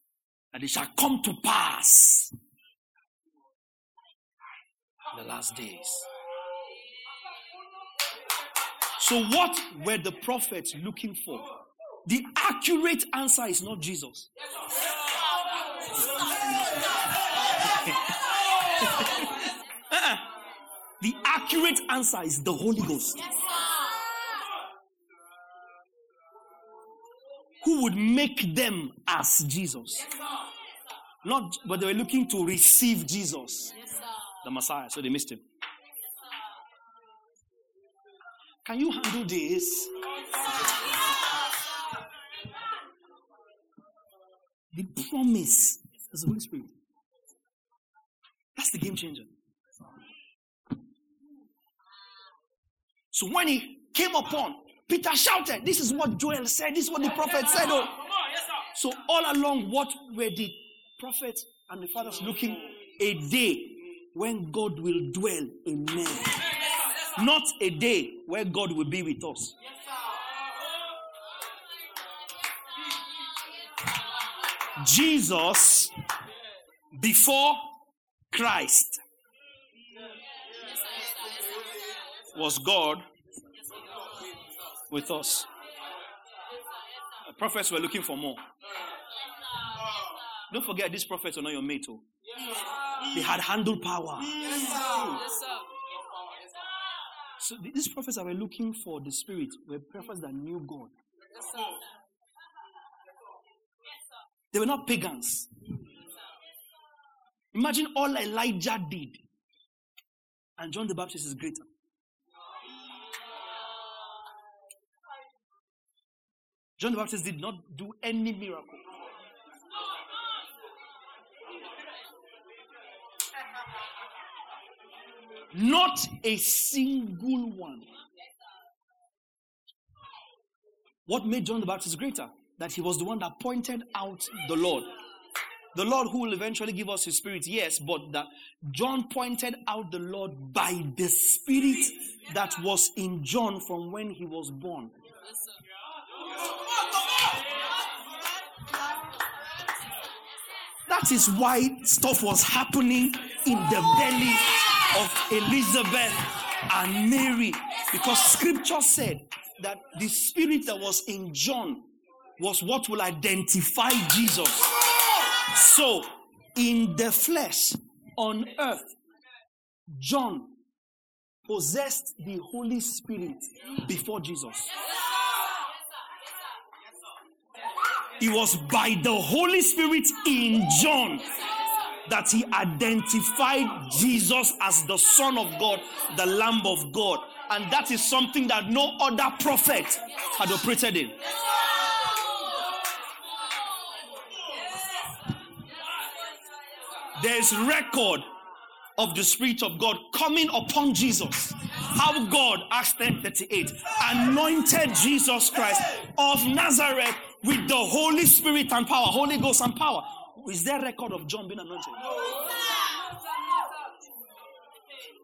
that it shall come to pass in the last days. So, what were the prophets looking for? The accurate answer is not Jesus. The accurate answer is the Holy Ghost. Who would make them as Jesus? Not, but they were looking to receive Jesus, the Messiah, so they missed him. Can you handle this? The promise is the Holy Spirit. That's the game changer. So when he came upon, Peter shouted, This is what Joel said, this is what the prophet said. Oh. So all along, what were the prophets and the fathers looking a day when God will dwell in men. Not a day where God will be with us. Jesus before Christ was God with us. The prophets were looking for more. Don't forget, these prophets are not your mate. Oh. They had handled power. So these prophets that were looking for the Spirit were prophets that knew God. They were not pagans. Imagine all Elijah did. And John the Baptist is greater. John the Baptist did not do any miracle. Not a single one. What made John the Baptist greater? That he was the one that pointed out the Lord. The Lord who will eventually give us his spirit, yes, but that John pointed out the Lord by the spirit that was in John from when he was born. That is why stuff was happening in the belly of Elizabeth and Mary. Because scripture said that the spirit that was in John was what will identify Jesus. So, in the flesh, on earth, John possessed the Holy Spirit before Jesus. It was by the Holy Spirit in John that he identified Jesus as the Son of God, the Lamb of God. And that is something that no other prophet had operated in. There is record of the Spirit of God coming upon Jesus. How God, Acts 10 38, anointed Jesus Christ of Nazareth with the Holy Spirit and power, Holy Ghost and power. Is there record of John being anointed?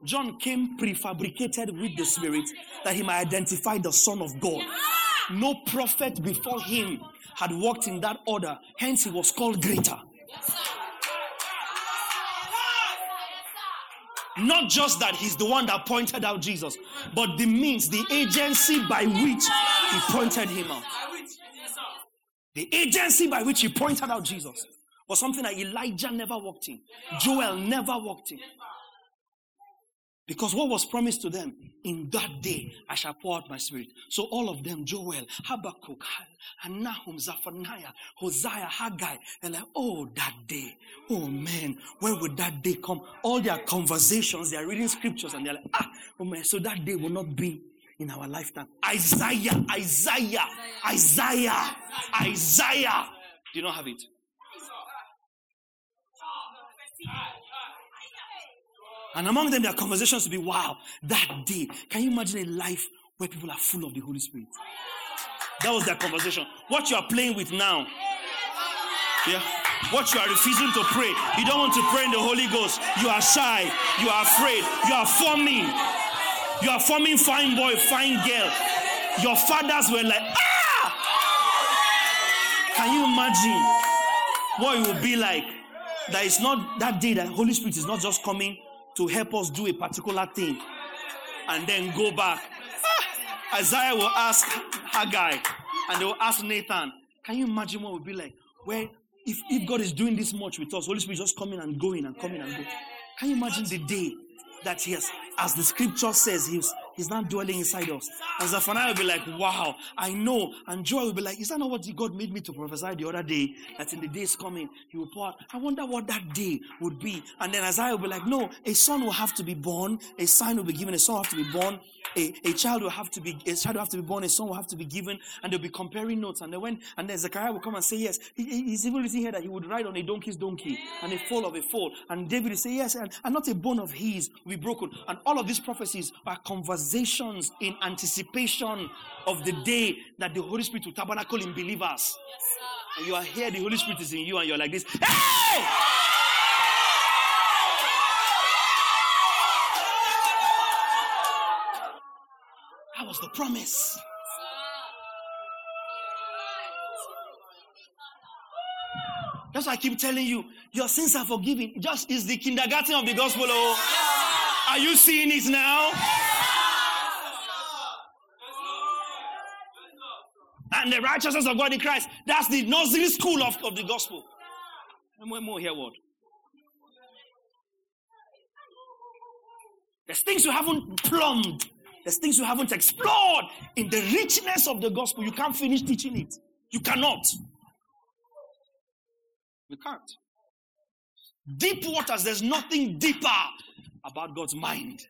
John came prefabricated with the Spirit that he might identify the Son of God. No prophet before him had walked in that order, hence, he was called greater. Not just that he's the one that pointed out Jesus, but the means, the agency by which he pointed him out. The agency by which he pointed out Jesus was something that Elijah never walked in, Joel never walked in. Because what was promised to them, in that day I shall pour out my spirit. So all of them, Joel, Habakkuk, Nahum, Zephaniah, Hosea, Haggai, they're like, oh, that day. Oh man, when will that day come? All their conversations, they are reading scriptures and they're like, ah, oh man, so that day will not be in our lifetime. Isaiah, Isaiah, Isaiah, Isaiah. Do you not have it? And among them, there are conversations to be, wow, that day. Can you imagine a life where people are full of the Holy Spirit? That was their conversation. What you are playing with now. Yeah. What you are refusing to pray. You don't want to pray in the Holy Ghost. You are shy. You are afraid. You are forming. You are forming fine boy, fine girl. Your fathers were like, ah! Can you imagine what it would be like? That it's not that day that Holy Spirit is not just coming to help us do a particular thing and then go back. Ah, Isaiah will ask Haggai and they will ask Nathan, Can you imagine what it would be like? Where if, if God is doing this much with us, Holy Spirit just coming and going and coming and going. Can you imagine the day that He has, as the scripture says, He's He's not dwelling inside us. And Zephaniah will be like, wow, I know. And Joel will be like, is that not what God made me to prophesy the other day? That in the days coming, he will pour out. I wonder what that day would be. And then Isaiah will be like, no, a son will have to be born. A sign will be given. A son will have to be born. A, a child will have to be, a child will have to be born. A son will have to be given. And they'll be comparing notes. And then when, and then Zechariah will come and say, yes, he, he's even written here that he would ride on a donkey's donkey and a foal of a foal. And David will say, yes, and, and not a bone of his will be broken. And all of these prophecies are conversations in anticipation of the day that the Holy Spirit will tabernacle in believers. Yes, And you are here, the Holy Spirit is in you, and you're like this. Hey! That was the promise. That's why I keep telling you, your sins are forgiven. Just is the kindergarten of the gospel. Oh, are you seeing it now? And the righteousness of God in Christ. That's the nursery school of, of the gospel. And more, here, what? There's things you haven't plumbed. There's things you haven't explored in the richness of the gospel. You can't finish teaching it. You cannot. You can't. Deep waters, there's nothing deeper about God's mind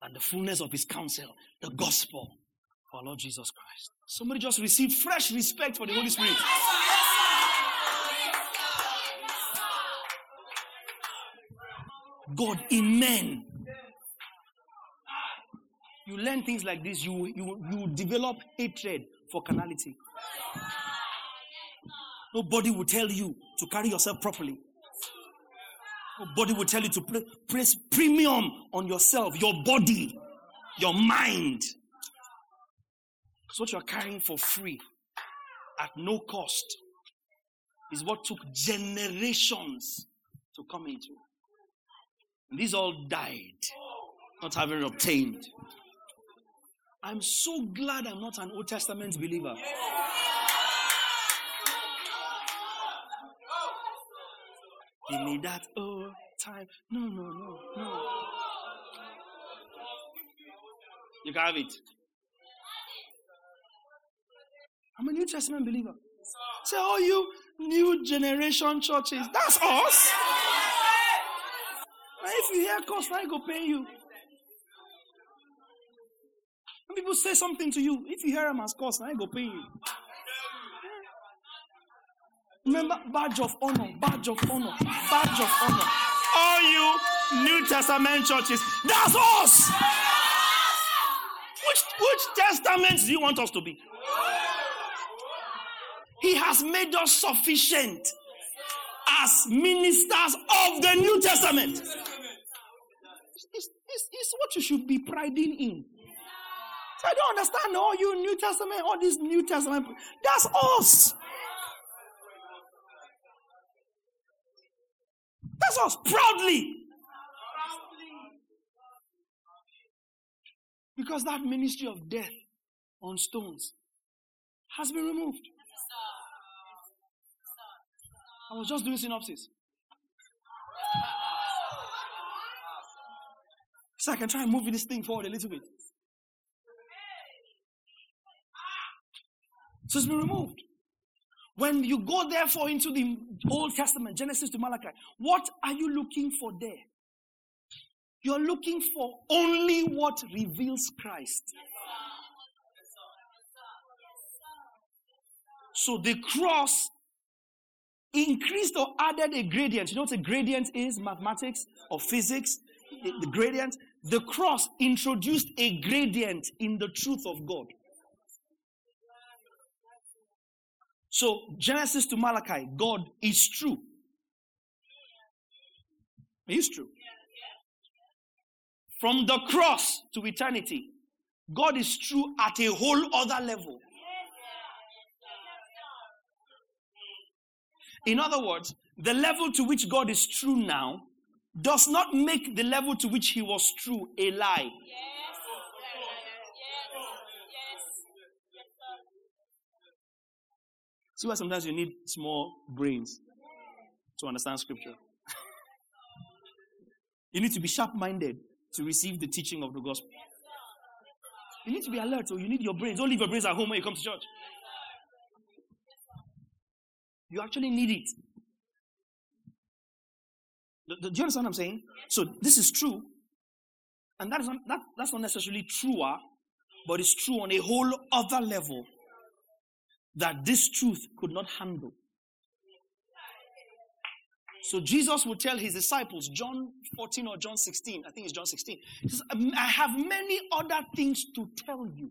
than the fullness of his counsel, the gospel our Lord Jesus Christ. Somebody just received fresh respect for the Holy Spirit. God in men. You learn things like this, you, you, you develop hatred for carnality. Nobody will tell you to carry yourself properly. Nobody will tell you to place premium on yourself, your body, your mind. What you're carrying for free at no cost is what took generations to come into. And these all died, not having obtained. I'm so glad I'm not an Old Testament believer. Give me that old time. No, no, no, no. You can have it. I'm a New Testament believer. Say, oh, you new generation churches. That's us. Now, if you hear cost, I go pay you. When people say something to you, if you hear them as cost, I go pay you. Remember, badge of honor, badge of honor, badge of honor. All you New Testament churches, that's us. Which, which testament do you want us to be? He has made us sufficient as ministers of the New Testament. It's, it's, it's what you should be priding in. So I don't understand all you New Testament, all these New Testament. That's us. That's us proudly. Because that ministry of death on stones has been removed. I was just doing synopsis. So I can try and move this thing forward a little bit. So it's been removed. When you go therefore into the Old Testament, Genesis to Malachi, what are you looking for there? You're looking for only what reveals Christ. So the cross increased or added a gradient. You know what a gradient is? Mathematics or physics? The, the gradient. The cross introduced a gradient in the truth of God. So, Genesis to Malachi, God is true. He is true. From the cross to eternity, God is true at a whole other level. In other words, the level to which God is true now does not make the level to which he was true a lie. See why sometimes you need small brains to understand scripture. you need to be sharp minded to receive the teaching of the gospel. You need to be alert, so you need your brains. Don't leave your brains at home when you come to church. You actually need it. Do you understand what I'm saying? So this is true. And that is not, that, that's not necessarily truer, but it's true on a whole other level that this truth could not handle. So Jesus would tell his disciples, John 14 or John 16, I think it's John 16, he says, um, I have many other things to tell you,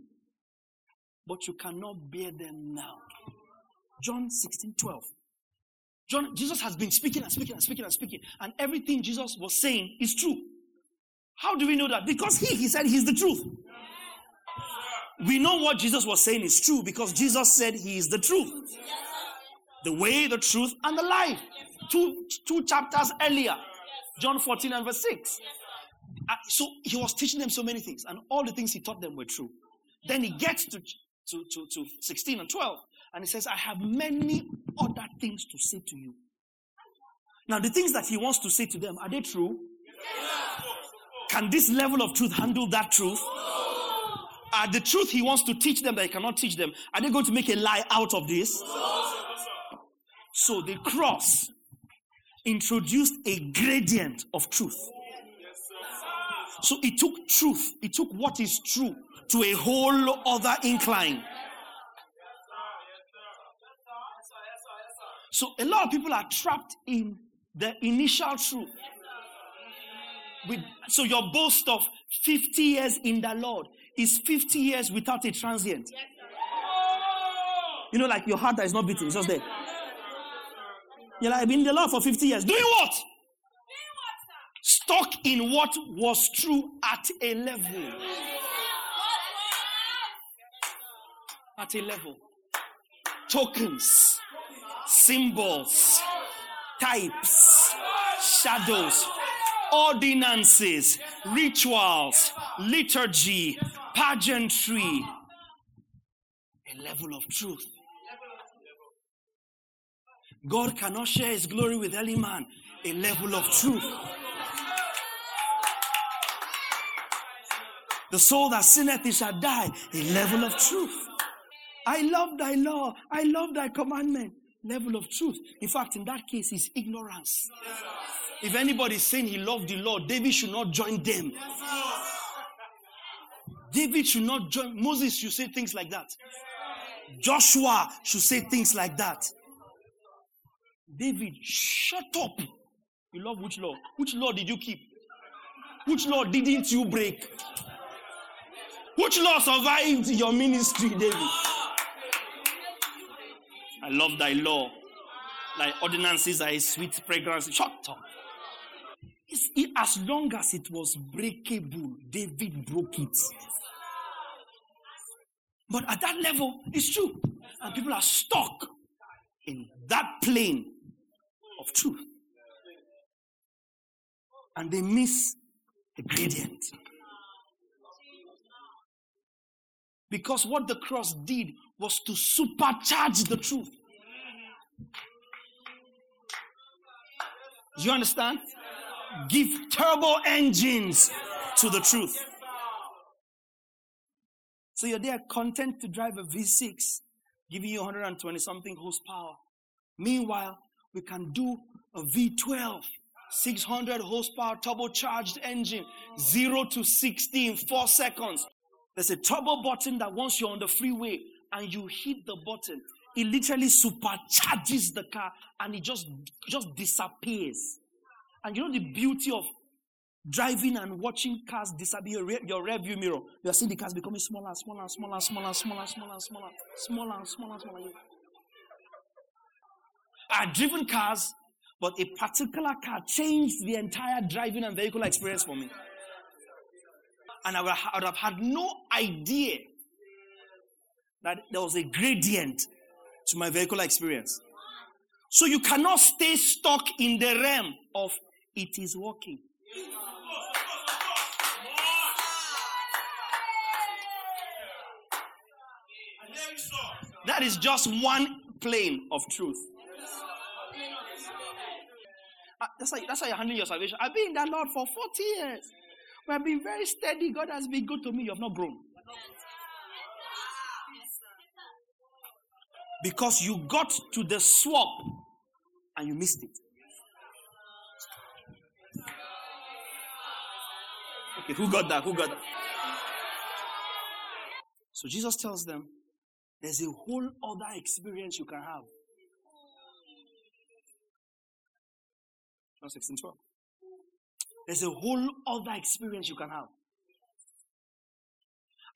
but you cannot bear them now. John 16, 12. John, Jesus has been speaking and speaking and speaking and speaking, and everything Jesus was saying is true. How do we know that? Because he, he said he's the truth. We know what Jesus was saying is true because Jesus said he is the truth. The way, the truth, and the life. Two, two chapters earlier, John 14 and verse 6. Uh, so he was teaching them so many things, and all the things he taught them were true. Then he gets to, to, to, to 16 and 12, and he says, I have many other things to say to you. Now, the things that he wants to say to them, are they true? Can this level of truth handle that truth? Are the truth he wants to teach them that he cannot teach them, are they going to make a lie out of this? So the cross introduced a gradient of truth. So it took truth, it took what is true to a whole other incline. So a lot of people are trapped in the initial truth. With, so your boast of 50 years in the Lord is 50 years without a transient. You know, like your heart that is not beating, it's just there. You're like, I've been in the Lord for 50 years. Doing what? Stuck in what was true at a level. At a level. Tokens, symbols, types, shadows, ordinances, rituals, liturgy, pageantry. A level of truth. God cannot share his glory with any man. A level of truth. The soul that sinneth, it shall die. A level of truth. I love thy law. I love thy commandment. Level of truth. In fact, in that case, it's ignorance. If anybody is saying he loved the Lord, David should not join them. David should not join. Moses should say things like that. Joshua should say things like that. David, shut up. You love which law? Which law did you keep? Which law didn't you break? Which law survived your ministry, David? I love thy law. Thy ordinances are a sweet fragrance. Shut up. It, as long as it was breakable, David broke it. But at that level, it's true. And people are stuck in that plane of truth. And they miss the gradient. Because what the cross did was to supercharge the truth. Do you understand? Give turbo engines to the truth. So you're there content to drive a V6, giving you 120 something horsepower. Meanwhile, we can do a V12, 600 horsepower turbocharged engine, 0 to 60 in 4 seconds. There's a turbo button that once you're on the freeway and you hit the button, it literally supercharges the car and it just just disappears. And you know the beauty of driving and watching cars disappear your, your rear view mirror. You are seeing the cars becoming smaller and smaller and smaller and smaller and smaller and smaller and smaller, smaller and smaller and smaller. I've driven cars, but a particular car changed the entire driving and vehicle experience for me. And I would have had no idea that there was a gradient to my vehicular experience. So you cannot stay stuck in the realm of it is working. That is just one plane of truth. Uh, that's, how, that's how you're handling your salvation. I've been in that Lord for 40 years. We have been very steady. God has been good to me. You have not grown. Because you got to the swap and you missed it. Okay, who got that? Who got that? So Jesus tells them there's a whole other experience you can have. John 16 12. There's a whole other experience you can have.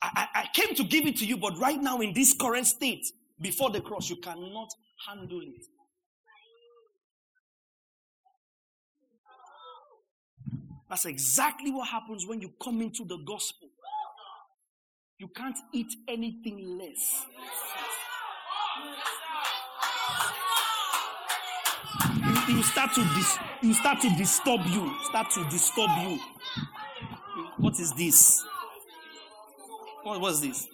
I, I, I came to give it to you, but right now in this current state, before the cross, you cannot handle it. That's exactly what happens when you come into the gospel. You can't eat anything less. You, start to dis, start to disturb you. Start to disturb you. What is this? What was this?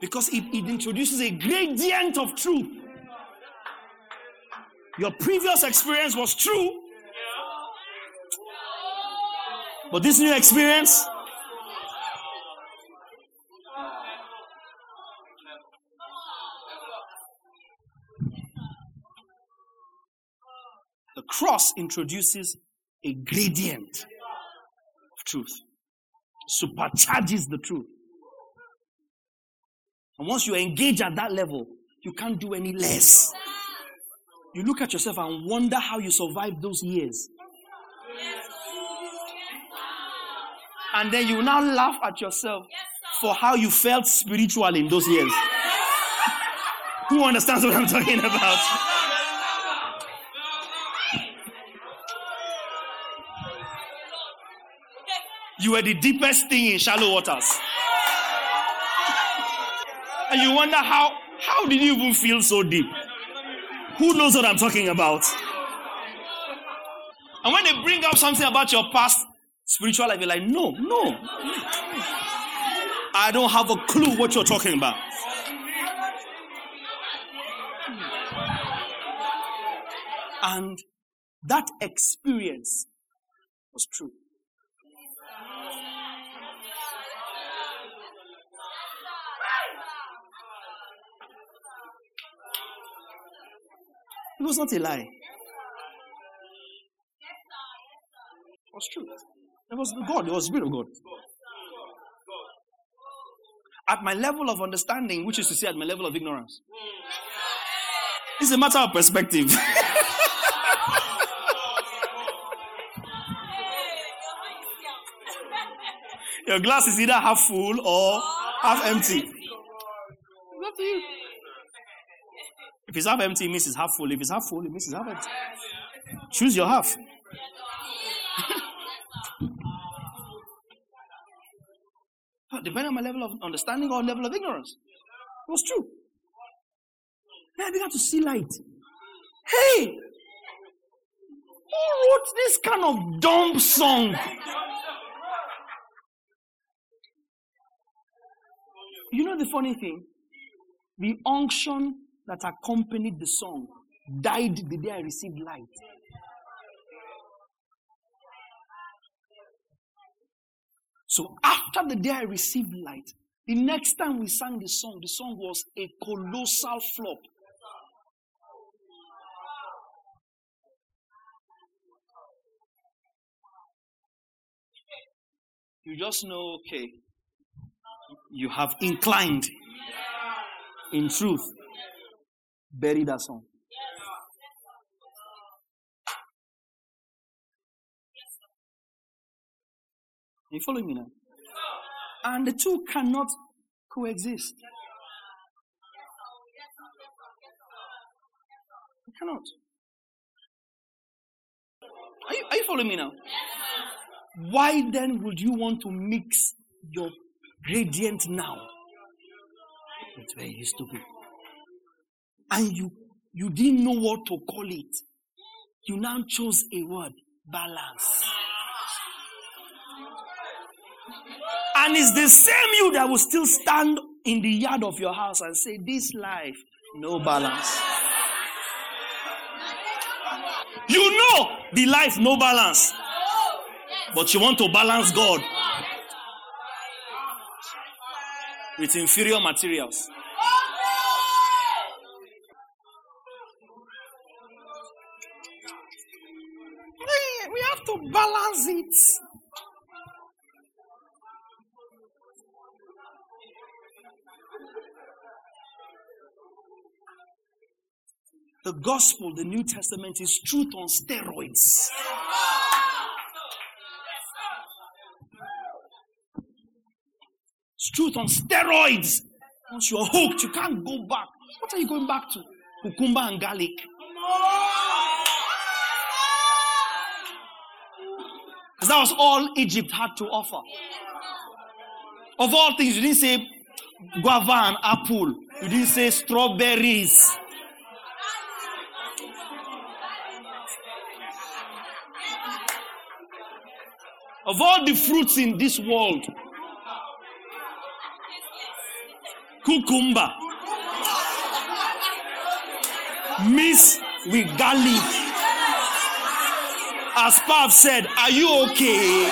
Because it, it introduces a gradient of truth. Your previous experience was true, but this new experience the cross introduces a gradient of truth, supercharges the truth. And once you engage at that level, you can't do any less. You look at yourself and wonder how you survived those years. And then you now laugh at yourself for how you felt spiritual in those years. Who understands what I'm talking about? You were the deepest thing in shallow waters. And you wonder how, how did you even feel so deep? Who knows what I'm talking about? And when they bring up something about your past spiritual life, you're like, no, no. I don't have a clue what you're talking about. And that experience was true. It was not a lie. It was true. It was God. It was the Spirit of God. At my level of understanding, which is to say at my level of ignorance. It's a matter of perspective. Your glass is either half full or half empty. It's up to you. If it's half empty, it means it's half full. If it's half full, it means it's half empty. Choose your half. Depending on my level of understanding or level of ignorance. It was true. Then I began to see light. Hey! Who wrote this kind of dumb song? You know the funny thing? The unction that accompanied the song died the day I received light. So after the day I received light, the next time we sang the song, the song was a colossal flop. You just know, okay, you have inclined in truth bury that song. You following me now? And the two cannot coexist. They cannot. Are you, are you following me now? Why then would you want to mix your gradient now? It's very stupid and you you didn't know what to call it. You now chose a word balance. And it's the same you that will still stand in the yard of your house and say, This life, no balance. You know the life, no balance. But you want to balance God with inferior materials. The gospel, the New Testament, is truth on steroids. It's truth on steroids. Once you're hooked, you can't go back. What are you going back to? Cucumber and garlic. Because that was all Egypt had to offer. Of all things, you didn't say guava and apple. You didn't say strawberries. Of all the fruits in this world, cucumber, mix with garlic. As Pav said, Are you okay?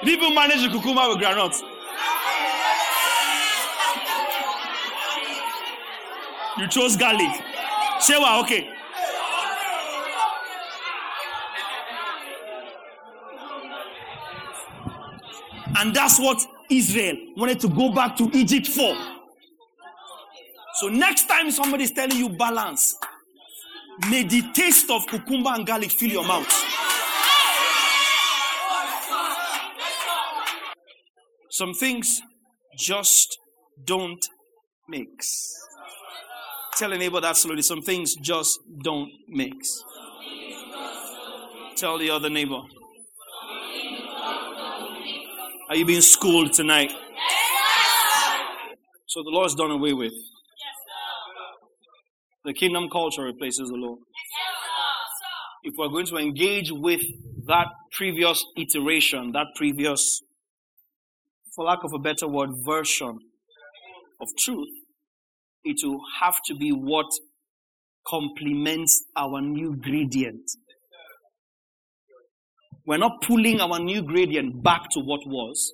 Did even manage the cucumber with granules? You chose garlic. Shewa, okay. And that's what Israel wanted to go back to Egypt for. So next time somebody is telling you balance, may the taste of cucumber and garlic fill your mouth. Some things just don't mix. Tell a neighbor that slowly. Some things just don't mix. Tell the other neighbor. Are you being schooled tonight? So the law is done away with. The kingdom culture replaces the law. If we're going to engage with that previous iteration, that previous, for lack of a better word, version of truth, it will have to be what complements our new gradient. We're not pulling our new gradient back to what was.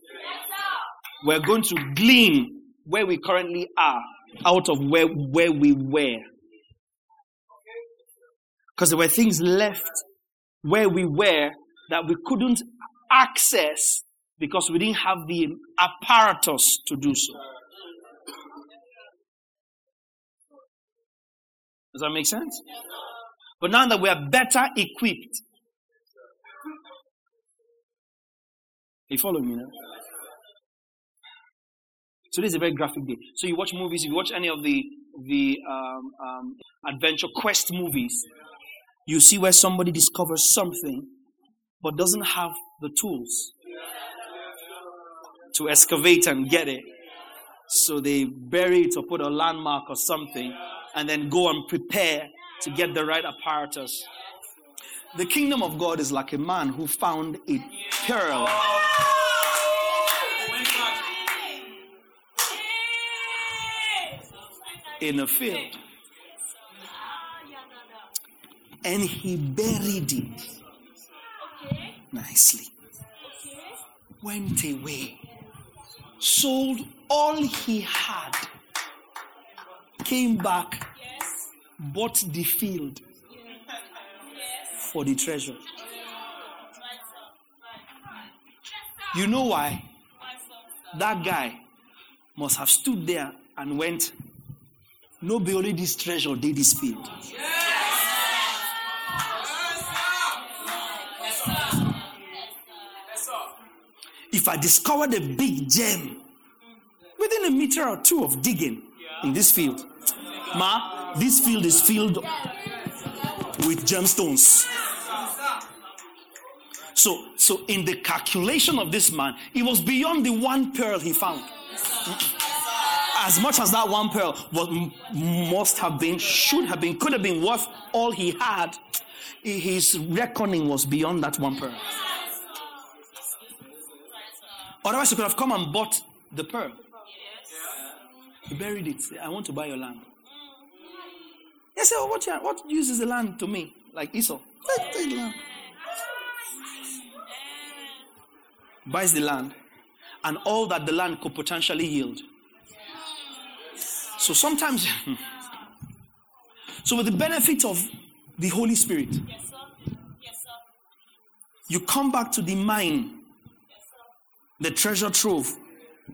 We're going to glean where we currently are out of where, where we were. Because there were things left where we were that we couldn't access because we didn't have the apparatus to do so. Does that make sense? But now that we are better equipped, you follow me now? So this is a very graphic day. So you watch movies, if you watch any of the the um, um, adventure quest movies, you see where somebody discovers something but doesn't have the tools to excavate and get it. So they bury it or put a landmark or something and then go and prepare to get the right apparatus. The kingdom of God is like a man who found a pearl. In a field. And he buried it nicely. Went away. Sold all he had came back, bought the field for the treasure. You know why? That guy must have stood there and went, No, be only this treasure, did this field. If I discovered a big gem within a meter or two of digging in this field, Ma, this field is filled with gemstones. So, so in the calculation of this man, it was beyond the one pearl he found. As much as that one pearl was, must have been, should have been, could have been worth all he had, his reckoning was beyond that one pearl. Otherwise, he could have come and bought the pearl. He buried it. I want to buy your land. He said, oh, what, what use is the land to me? Like Esau. Oh. Take the land. Buys the land and all that the land could potentially yield. So sometimes, so with the benefit of the Holy Spirit, you come back to the mine, the treasure trove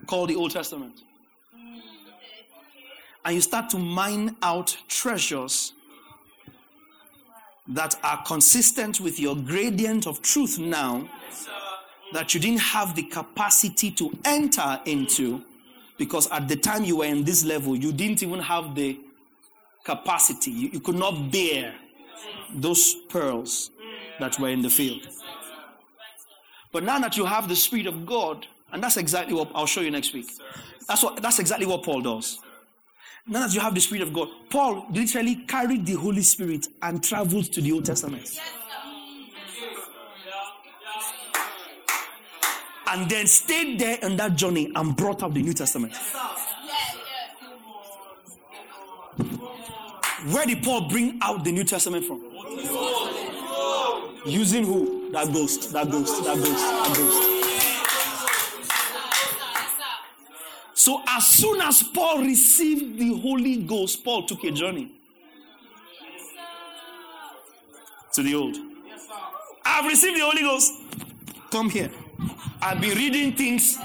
called the Old Testament and you start to mine out treasures that are consistent with your gradient of truth now that you didn't have the capacity to enter into because at the time you were in this level, you didn't even have the capacity. You, you could not bear those pearls that were in the field. But now that you have the Spirit of God, and that's exactly what I'll show you next week. That's what that's exactly what Paul does. Now that you have the Spirit of God, Paul literally carried the Holy Spirit and traveled to the Old Testament. And then stayed there on that journey and brought up the New Testament. Where did Paul bring out the New Testament from? Using who? That ghost, that ghost, that ghost, that ghost. So as soon as Paul received the Holy Ghost, Paul took a journey to the old. I've received the Holy Ghost. Come here. I've been reading things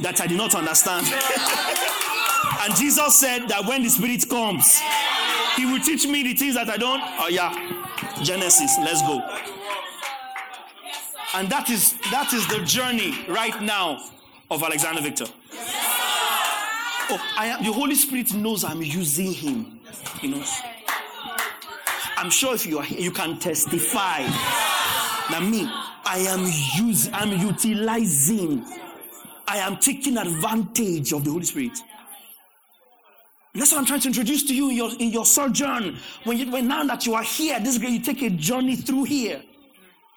that I did not understand. and Jesus said that when the Spirit comes, He will teach me the things that I don't. Oh, yeah. Genesis, let's go. And that is that is the journey right now of Alexander Victor. Oh, I am, the Holy Spirit knows I'm using him. He knows. I'm sure if you are here, you can testify that me, I am using, I'm utilizing, I am taking advantage of the Holy Spirit. that's what I'm trying to introduce to you in your, in your sojourn. When, you, when now that you are here, this great, you take a journey through here.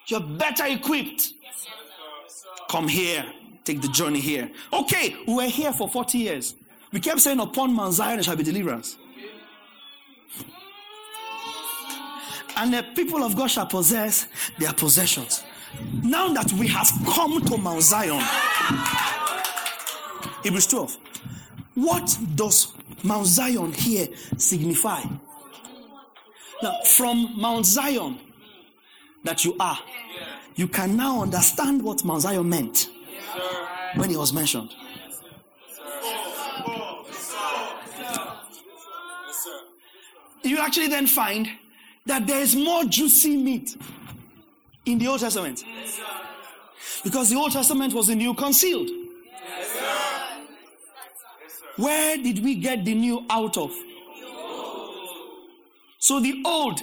You're better equipped. Come here. Take the journey here. Okay, we were here for 40 years. We kept saying, Upon Mount Zion shall be deliverance. And the people of God shall possess their possessions. Now that we have come to Mount Zion, Hebrews 12, what does Mount Zion here signify? Now, from Mount Zion that you are, you can now understand what Mount Zion meant when it was mentioned. You actually then find that there is more juicy meat in the Old Testament. Because the Old Testament was the new concealed. Where did we get the new out of? So the old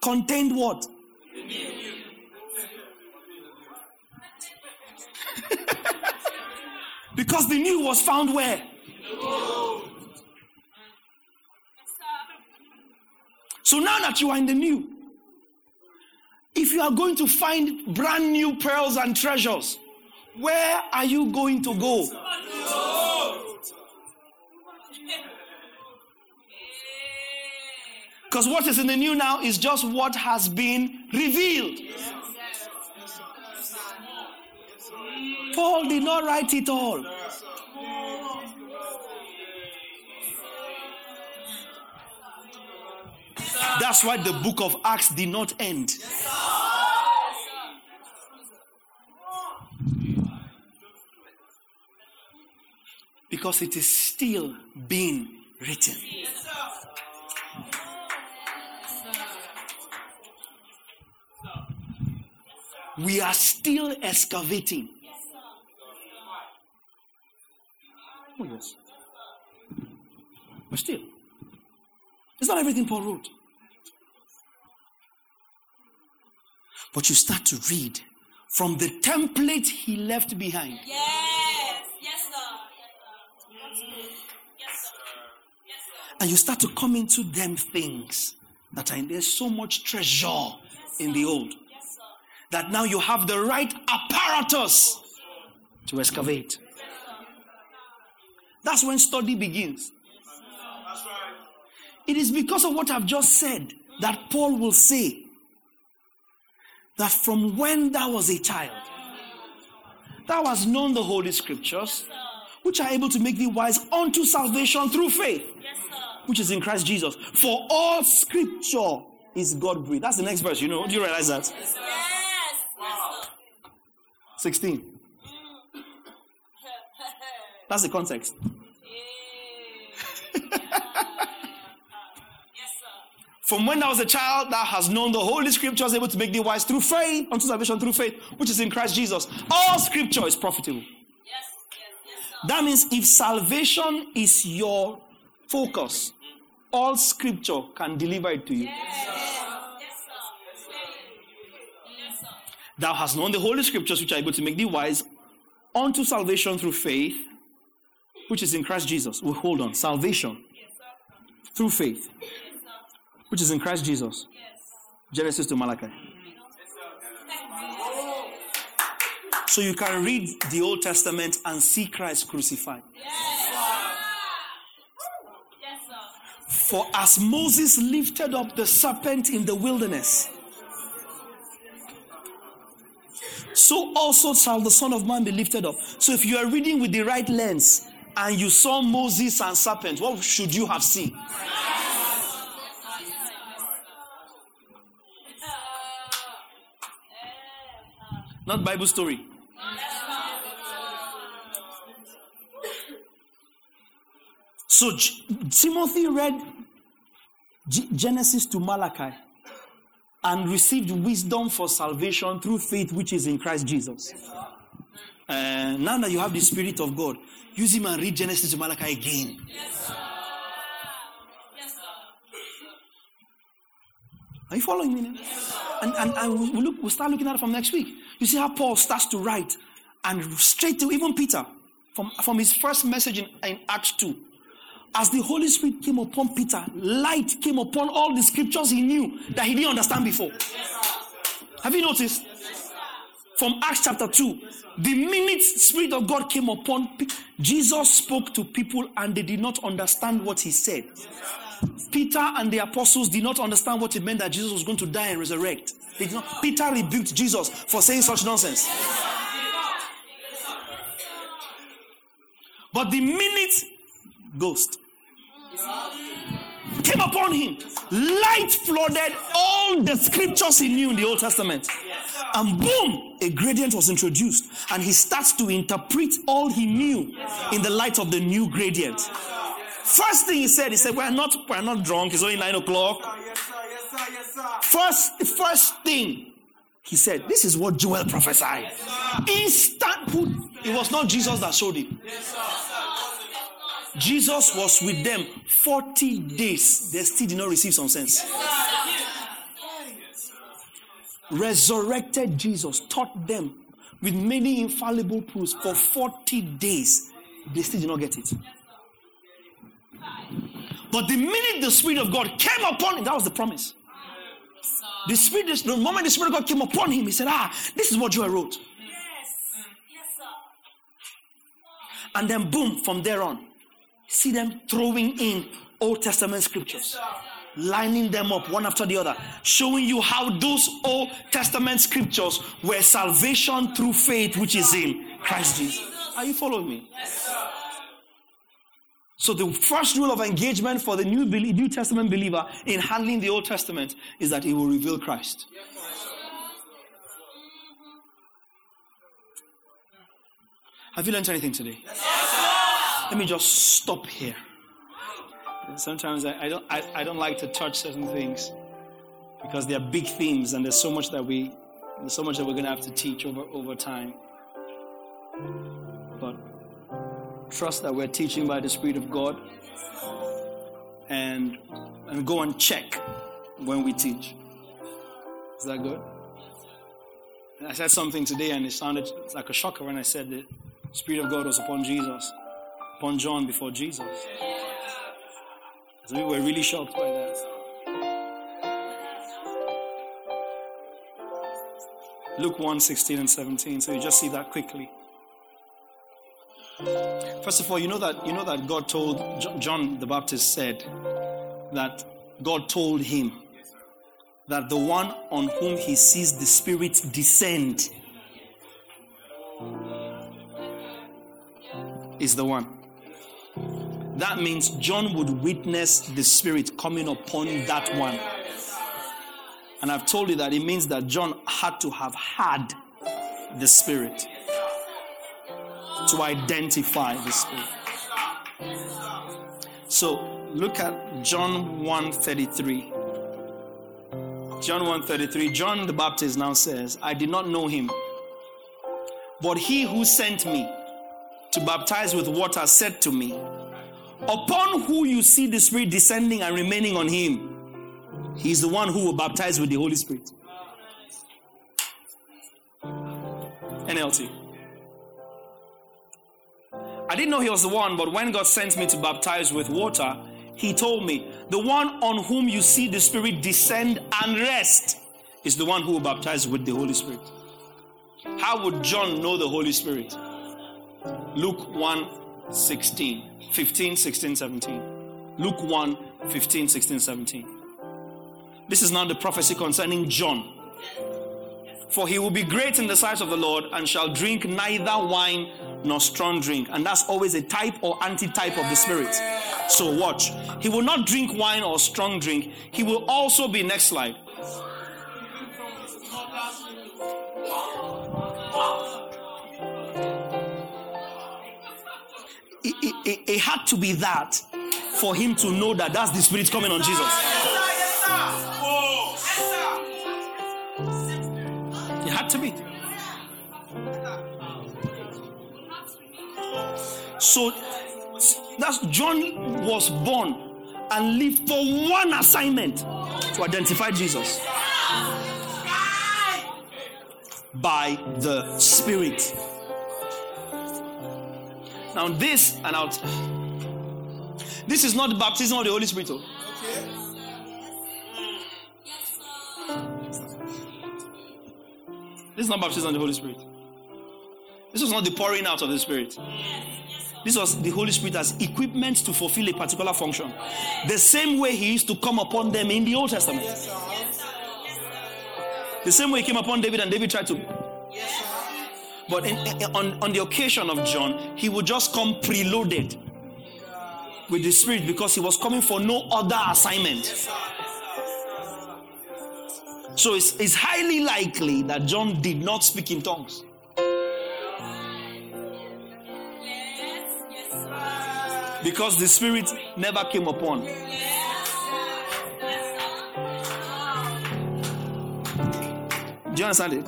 contained what? because the new was found where? So now that you are in the new, if you are going to find brand new pearls and treasures, where are you going to go? Because what is in the new now is just what has been revealed. Paul did not write it all. That's why the book of Acts did not end. Because it is still being written. We are still excavating. Oh, yes. But still. It's not everything Paul wrote. But you start to read from the template he left behind. Yes, yes, sir. Yes, sir. Yes, sir. And you start to come into them things that are in there's so much treasure yes, in the old that now you have the right apparatus to excavate. That's when study begins. It is because of what I've just said that Paul will say that from when thou was a child, thou hast known the holy scriptures, which are able to make thee wise unto salvation through faith, which is in Christ Jesus. For all scripture is God breathed. That's the next verse, you know. Do you realize that? Yes. 16. That's the context. From when thou was a child, thou hast known the Holy Scriptures able to make thee wise through faith, unto salvation through faith, which is in Christ Jesus. All Scripture is profitable. Yes, yes, yes. That means if salvation is your focus, all Scripture can deliver it to you. Yes, sir. Yes, sir. Thou hast known the Holy Scriptures, which are able to make thee wise unto salvation through faith, which is in Christ Jesus. Well, hold on. Salvation through faith. Which is in Christ Jesus. Genesis to Malachi. So you can read the Old Testament and see Christ crucified. Yes. For as Moses lifted up the serpent in the wilderness, so also shall the Son of Man be lifted up. So if you are reading with the right lens and you saw Moses and serpent, what should you have seen? Not Bible story. So J- Timothy read G- Genesis to Malachi and received wisdom for salvation through faith which is in Christ Jesus. Uh, now that you have the Spirit of God, use him and read Genesis to Malachi again. Yes, sir. Are you following me now? And, and, and we, we look, we'll start looking at it from next week. You see how Paul starts to write and straight to even Peter from, from his first message in, in Acts 2. As the Holy Spirit came upon Peter, light came upon all the scriptures he knew that he didn't understand before. Have you noticed? From Acts chapter 2, the minute Spirit of God came upon Jesus spoke to people and they did not understand what he said. Peter and the apostles did not understand what it meant that Jesus was going to die and resurrect. They did not. Peter rebuked Jesus for saying such nonsense. But the minute ghost came upon him, light flooded all the scriptures he knew in the Old Testament. And boom, a gradient was introduced. And he starts to interpret all he knew in the light of the new gradient. First thing he said, he said, We're not we're not drunk, it's only nine o'clock. Yes, sir, yes, sir, yes, sir. First, first thing he said, This is what Joel prophesied. Instant it was not Jesus that showed him. Jesus was with them 40 days. They still did not receive some sense. Resurrected Jesus taught them with many infallible proofs for 40 days. They still did not get it. But the minute the Spirit of God came upon him, that was the promise. The Spirit, the moment the Spirit of God came upon him, he said, Ah, this is what Joel wrote. Yes. Yes, sir. And then, boom, from there on, see them throwing in Old Testament scriptures, lining them up one after the other, showing you how those Old Testament scriptures were salvation through faith, which is in Christ Jesus. Are you following me? So, the first rule of engagement for the New, New Testament believer in handling the Old Testament is that he will reveal Christ. Have you learned anything today? Let me just stop here. Sometimes I, I don't I, I don't like to touch certain things because they are big themes and there's so much that we there's so much that we're gonna have to teach over over time. Trust that we're teaching by the Spirit of God and and go and check when we teach. Is that good? I said something today and it sounded like a shocker when I said the Spirit of God was upon Jesus, upon John before Jesus. So we were really shocked by that. Luke 1 16 and 17. So you just see that quickly. First of all, you know that you know that God told John the Baptist said that God told him that the one on whom he sees the Spirit descend is the one. That means John would witness the Spirit coming upon that one. And I've told you that it means that John had to have had the Spirit to identify the Spirit. So look at John 1:33. John 1:33, John the Baptist now says, I did not know him. But he who sent me to baptize with water said to me, Upon who you see the Spirit descending and remaining on him, he's the one who will baptize with the Holy Spirit. NLT. I didn't know he was the one, but when God sent me to baptize with water, he told me, The one on whom you see the Spirit descend and rest is the one who will baptize with the Holy Spirit. How would John know the Holy Spirit? Luke 1 16, 15, 16, 17. Luke 1 15, 16, 17. This is not the prophecy concerning John. For he will be great in the sight of the Lord and shall drink neither wine nor strong drink. And that's always a type or antitype of the Spirit. So watch. He will not drink wine or strong drink. He will also be, next slide. It, it, it, it had to be that for him to know that that's the Spirit coming on Jesus. To be. So that's John was born and lived for one assignment to identify Jesus by the Spirit. Now, this and out. This is not the baptism of the Holy Spirit. oh. This is not baptism of the Holy Spirit. This was not the pouring out of the Spirit. This was the Holy Spirit as equipment to fulfill a particular function. The same way He used to come upon them in the Old Testament. The same way He came upon David and David tried to. But in, on, on the occasion of John, He would just come preloaded with the Spirit because He was coming for no other assignment. So it's, it's highly likely that John did not speak in tongues. Because the Spirit never came upon. Do you understand it?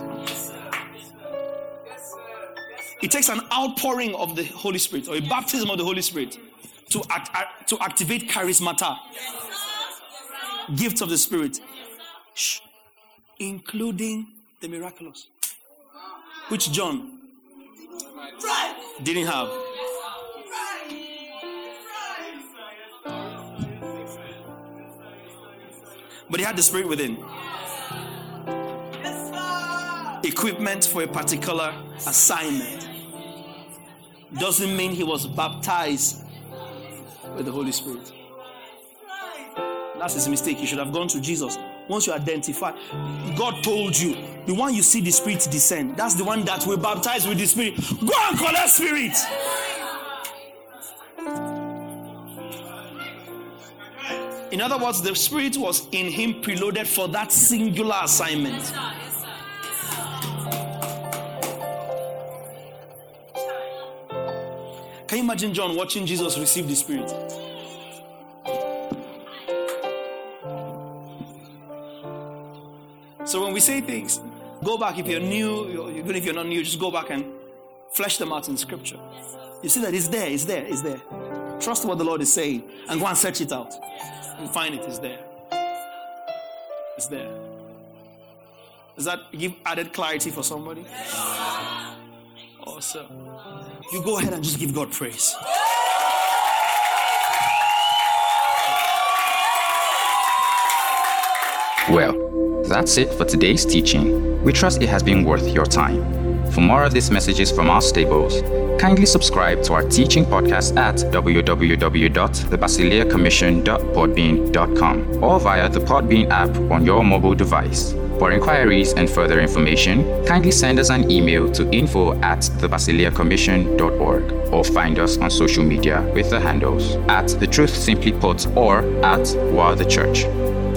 It takes an outpouring of the Holy Spirit or a baptism of the Holy Spirit to, act, to activate charismata, gifts of the Spirit, Shh. Including the miraculous, which John didn't have. But he had the Spirit within. Equipment for a particular assignment. Doesn't mean he was baptized with the Holy Spirit. That's his mistake. He should have gone to Jesus. Once you identify, God told you, the one you see the Spirit descend, that's the one that will baptize with the Spirit. Go and collect Spirit. In other words, the Spirit was in him preloaded for that singular assignment. Can you imagine John watching Jesus receive the Spirit? So when we say things, go back if you're new, even if you're not new, just go back and flesh them out in Scripture. You see that it's there, it's there, it's there. Trust what the Lord is saying and go and search it out. And find it, it's there. It's there. Does that give added clarity for somebody? Awesome. You go ahead and just give God praise. Well, that's it for today's teaching. We trust it has been worth your time. For more of these messages from our stables, kindly subscribe to our teaching podcast at www.thebasileacommission.podbean.com or via the Podbean app on your mobile device. For inquiries and further information, kindly send us an email to info at thebasileacommission.org or find us on social media with the handles at The Truth Simply Put or at Wow the Church.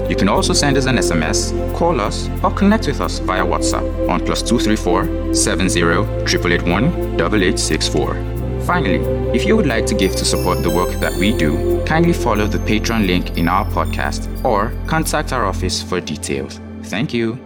You can also send us an SMS, call us, or connect with us via WhatsApp on plus 234 70 881 8864. Finally, if you would like to give to support the work that we do, kindly follow the Patreon link in our podcast or contact our office for details. Thank you.